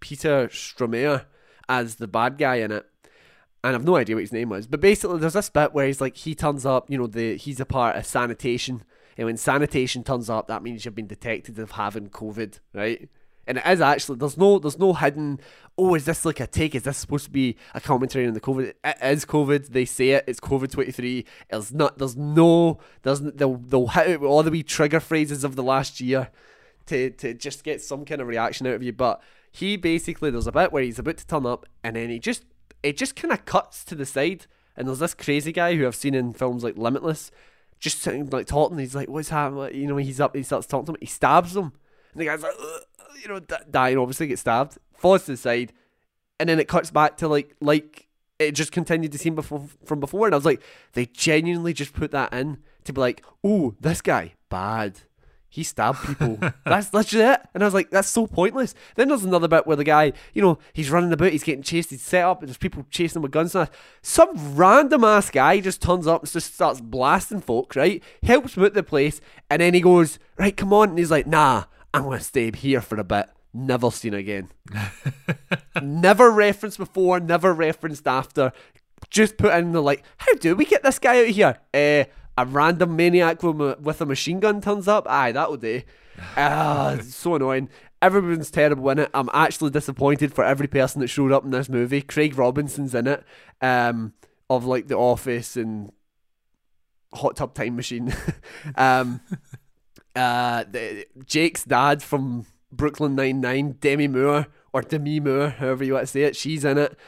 Peter Stormare as the bad guy in it. And I've no idea what his name was, but basically there's this bit where he's like he turns up, you know, the he's a part of sanitation, and when sanitation turns up, that means you've been detected of having COVID, right? And it is actually there's no there's no hidden oh is this like a take? Is this supposed to be a commentary on the COVID? It is COVID. They say it. It's COVID twenty three it's not there's no there's they'll they'll hit it with all the wee trigger phrases of the last year to to just get some kind of reaction out of you. But he basically there's a bit where he's about to turn up and then he just it just kind of cuts to the side. And there's this crazy guy who I've seen in films like Limitless just sitting like talking. He's like what's happening? You know he's up he starts talking to him. He stabs him. And the guy's like "Ugh," you know d- dying obviously gets stabbed falls to the side and then it cuts back to like like it just continued the scene before from before and I was like they genuinely just put that in to be like oh this guy bad he stabbed people. that's literally it. And I was like, that's so pointless. Then there's another bit where the guy, you know, he's running about, he's getting chased, he's set up, and there's people chasing him with guns and. Some random ass guy just turns up and just starts blasting folks, right? Helps him out the place, and then he goes, right, come on. And he's like, nah, I'm going to stay here for a bit. Never seen again. never referenced before, never referenced after. Just put in the like, how do we get this guy out of here? Uh, a random maniac with, a- machine gun turns up. Aye, that'll do. Ah, it's so annoying. Everyone's terrible in it. I'm actually disappointed for every person that showed up in this movie. Craig Robinson's in it, um, of like The Office and Hot Tub Time Machine. um, uh, the, Jake's dad from Brooklyn Nine Nine, Demi Moore or Demi Moore, however you want to say it. She's in it.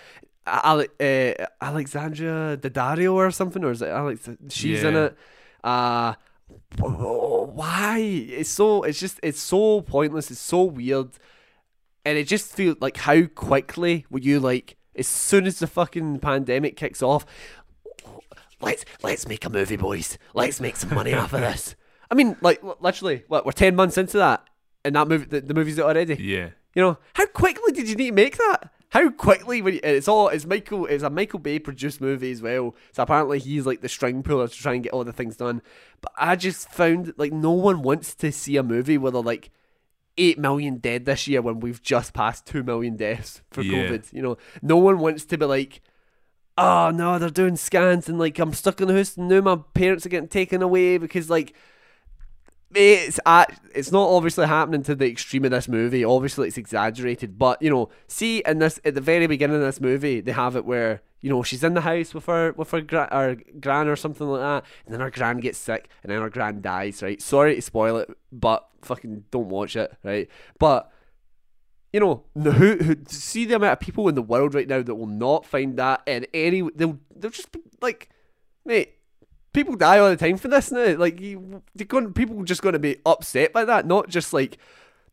Ale- uh, Alexandra Daddario or something, or is it Alex? She's in it. Uh, why? It's so. It's just. It's so pointless. It's so weird, and it just feels like how quickly would you like As soon as the fucking pandemic kicks off, let's let's make a movie, boys. Let's make some money off of this. I mean, like literally, what we're ten months into that, and that movie, the, the movie's out already. Yeah. You know, how quickly did you need to make that? How quickly? When you, it's all it's Michael. It's a Michael Bay produced movie as well. So apparently he's like the string puller to try and get all the things done. But I just found like no one wants to see a movie where they're like eight million dead this year when we've just passed two million deaths for Yeah. COVID. You know, no one wants to be like. Oh no, they're doing scans and like I'm stuck in the house and now my parents are getting taken away because like it's at, it's not obviously happening to the extreme of this movie. Obviously, it's exaggerated, but you know, see in this at the very beginning of this movie, they have it where you know she's in the house with her with her gra- or gran or something like that, and then her gran gets sick, and then her gran dies. Right? Sorry to spoil it, but fucking don't watch it. Right? But you know, who, who see the amount of people in the world right now that will not find that in any they'll they'll just be like, mate, people die all the time for this now. Like you, going, people just going to be upset by that, not just like,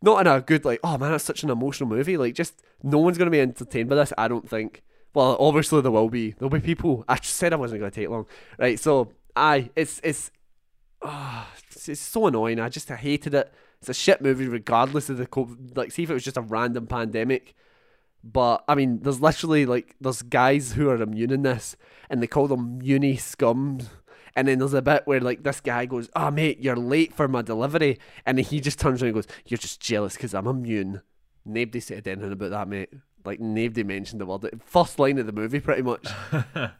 not in a good like, oh man, that's such an emotional movie. Like just no one's going to be entertained by this. I don't think. Well, obviously there will be. There'll be people. I said I wasn't going to take long, right? So, aye, it's it's, ah, it's, it's so annoying. I just I hated it. It's a shit movie, regardless of the COVID. Like, see if it was just a random pandemic. But I mean, there's literally like there's guys who are immune in this, and they call them uni scums. And then there's a bit where like this guy goes, "Oh mate, you're late for my delivery," and then he just turns around and goes, "You're just jealous because I'm immune." Nobody said anything about that, mate. Like nobody mentioned the word. First line of the movie, pretty much.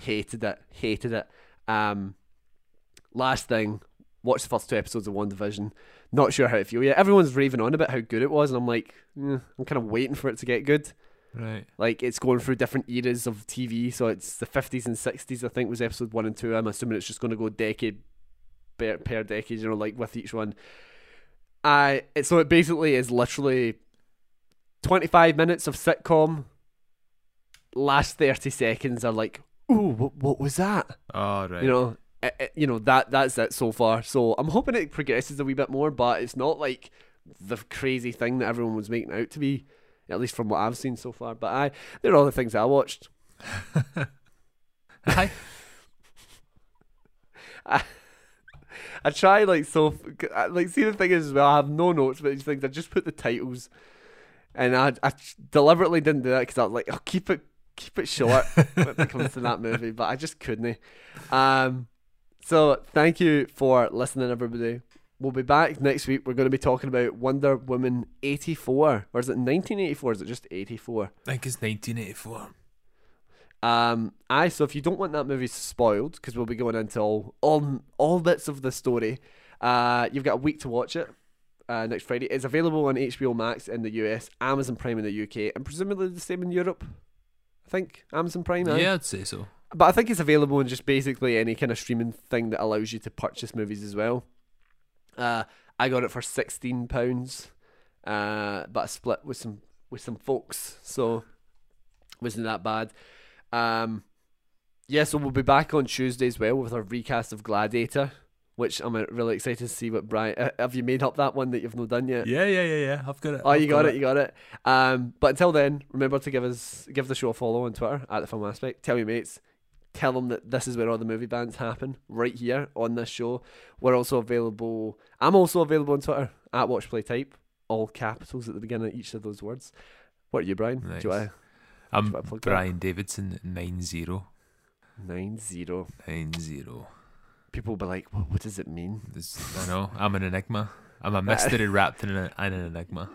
hated it. Hated it. Um, last thing, watched the first two episodes of WandaVision. Not sure how it feel yet. Everyone's raving on about how good it was, and I'm like, eh, I'm kind of waiting for it to get good. Right. Like it's going through different eras of TV, so it's the 50s and 60s. I think was episode one and two. I'm assuming it's just going to go decade per, per decade, you know, like with each one. I it, so it basically is literally 25 minutes of sitcom. Last 30 seconds are like, ooh, what, what was that? Oh, right. You know, it, it- you know that that's it so far. So I'm hoping it progresses a wee bit more, but it's not like the crazy thing that everyone was making out to be. At least from what I've seen so far. But I, they're all the things I watched. Hi. I try like so like see the thing is as well I have no notes but these things I just put the titles and I I deliberately didn't do that because I was like oh keep it keep it short when it comes to that movie but I just couldn't um so thank you for listening everybody we'll be back next week we're going to be talking about Wonder Woman 84 or is it 1984 is it just 84 I think it's 1984. Um, aye, so if you don't want that movie spoiled, because we'll be going into all, all all bits of the story, uh, you've got a week to watch it. Uh, next Friday, it's available on HBO Max in the US, Amazon Prime in the UK, and presumably the same in Europe. I think Amazon Prime. Yeah, I'd say so. but I think it's available in just basically any kind of streaming thing that allows you to purchase movies as well. Uh, I got it for sixteen pounds, uh, but I split with some with some folks, so wasn't that bad. Um, yeah, so we'll be back on Tuesday as well with our recast of Gladiator, which I'm uh, really excited to see what Brian. Uh, have you made up that one that you've not done yet? Yeah, yeah, yeah, yeah. I've got it. Oh, I've you got it, you got it. Um, but until then, remember to give us give the show a follow on Twitter at the Film Aspect. Tell your mates, tell them that this is where all the movie bands happen, right here on this show. We're also available. I'm also available on Twitter at Watch Play Type, all capitals at the beginning of each of those words. What are you, Brian? Nice. Do I I'm Should I that? Brian Davidson, 90. nine zero? 90. People will be like, what, what does it mean? This, I know. I'm an enigma. I'm a mystery wrapped in an, in an enigma.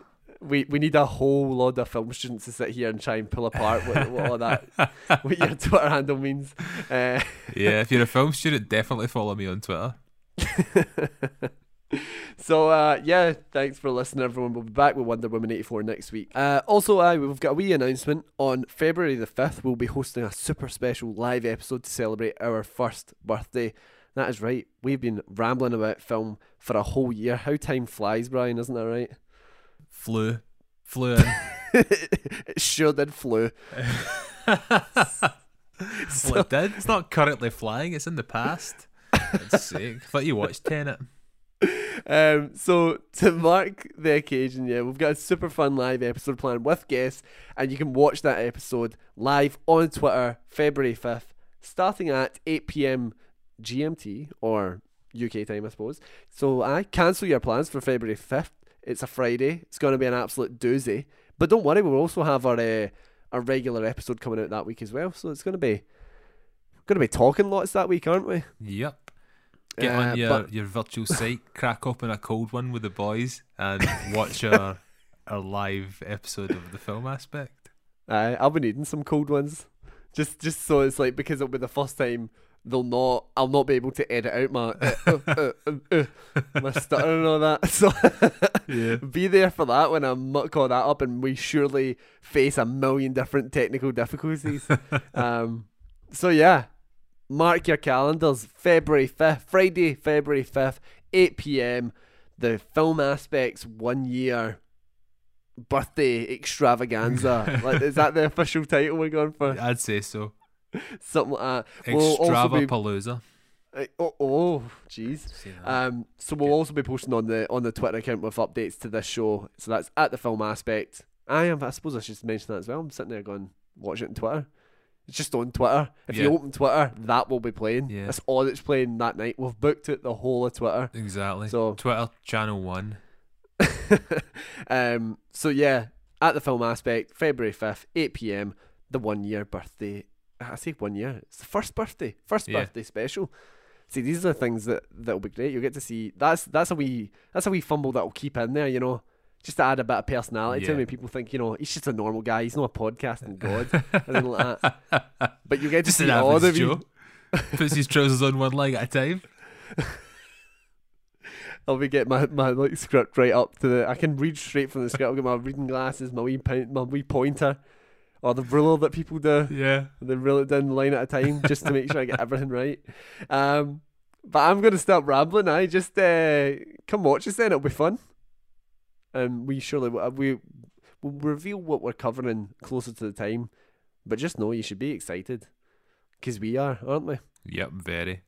We we need a whole lot of film students to sit here and try and pull apart what, what all that what your Twitter handle means. Uh, Yeah, if you're a film student, definitely follow me on Twitter. so uh, yeah, thanks for listening, everyone. We'll be back with Wonder Woman eighty four next week. Uh, also, uh, we've got a wee announcement on February the fifth. We'll be hosting a super special live episode to celebrate our first birthday. That is right. We've been rambling about film for a whole year. How time flies, Brian, isn't that right? Flew. Flew in. it sure did flew. well, it did. It's not currently flying, it's in the past. God's sake. I thought you watched Tenet. um, so to mark the occasion, yeah, we've got a super fun live episode planned with guests, and you can watch that episode live on Twitter, February fifth, starting at eight pm GMT or UK time, I suppose. So I cancel your plans for February fifth. It's a Friday. It's going to be an absolute doozy. But don't worry, we'll also have our uh, our regular episode coming out that week as well. So it's going to be going to be talking lots that week, aren't we? Yep. Get Uh, on your, but- your virtual site, crack open a cold one with the boys, and watch our our live episode of the film aspect. Aye, I'll be needing some cold ones. Just just so it's like because it'll be the first time they'll not I'll not be able to edit out my uh, uh, uh, uh, uh, my stutter and all that. So Yeah. be there for that when I muck all that up and we surely face a million different technical difficulties. um so yeah. Mark your calendars. February fifth, Friday, February fifth, eight PM. The film aspects one year birthday extravaganza. like, is that the official title we're going for? I'd say so. Something like that. We'll also be- Uh, oh, oh, jeez. Um, so we'll also be posting on the on the Twitter account with updates to this show. So that's at the film aspect. I am. I suppose I should mention that as well. I'm sitting there going, watch it on Twitter. It's just on Twitter. If you open Twitter, that will be playing. Yeah. That's all that's playing that night. We've booked it the whole of Twitter. exactly. So Twitter channel one. um, so yeah, at the film aspect, February fifth, eight PM, the one year birthday. I say one year. It's the first birthday, first Yeah. birthday special. See, these are the things that that'll be great. You'll get to see. That's that's a wee that's a wee fumble that'll keep in there. You know, just to add a bit of personality to. Yeah. And people think, you know, he's just a normal guy. He's not a podcasting god. and like that. But you get to Just see all wee, Joe. Puts his trousers on one leg at a time. I'll be getting my, my like script right up to the. I can read straight from the script. I'll get my reading glasses, my wee my wee pointer, or the ruler that people do. Yeah. They reel it down the line at a time just to make sure I get everything right. Um, but I'm gonna stop rambling. I just uh, come watch us then. It'll be fun, and we surely we will reveal what we're covering closer to the time. But just know you should be excited because we are, aren't we? Yep. Very.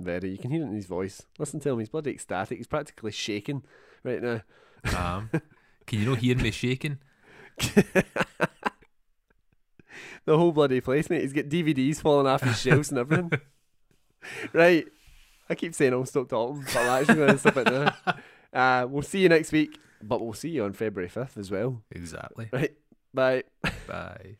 Very. You can hear it in his voice. Listen to him. He's bloody ecstatic. He's practically shaking right now. Um, can you not hear me shaking? the whole bloody place, mate. He's got DVDs falling off his shelves and everything. right. I keep saying I'll stop talking, but I'm actually going to stop it now. Uh, we'll see you next week, but we'll see you on February 5th as well. Exactly. Right. Bye. Bye.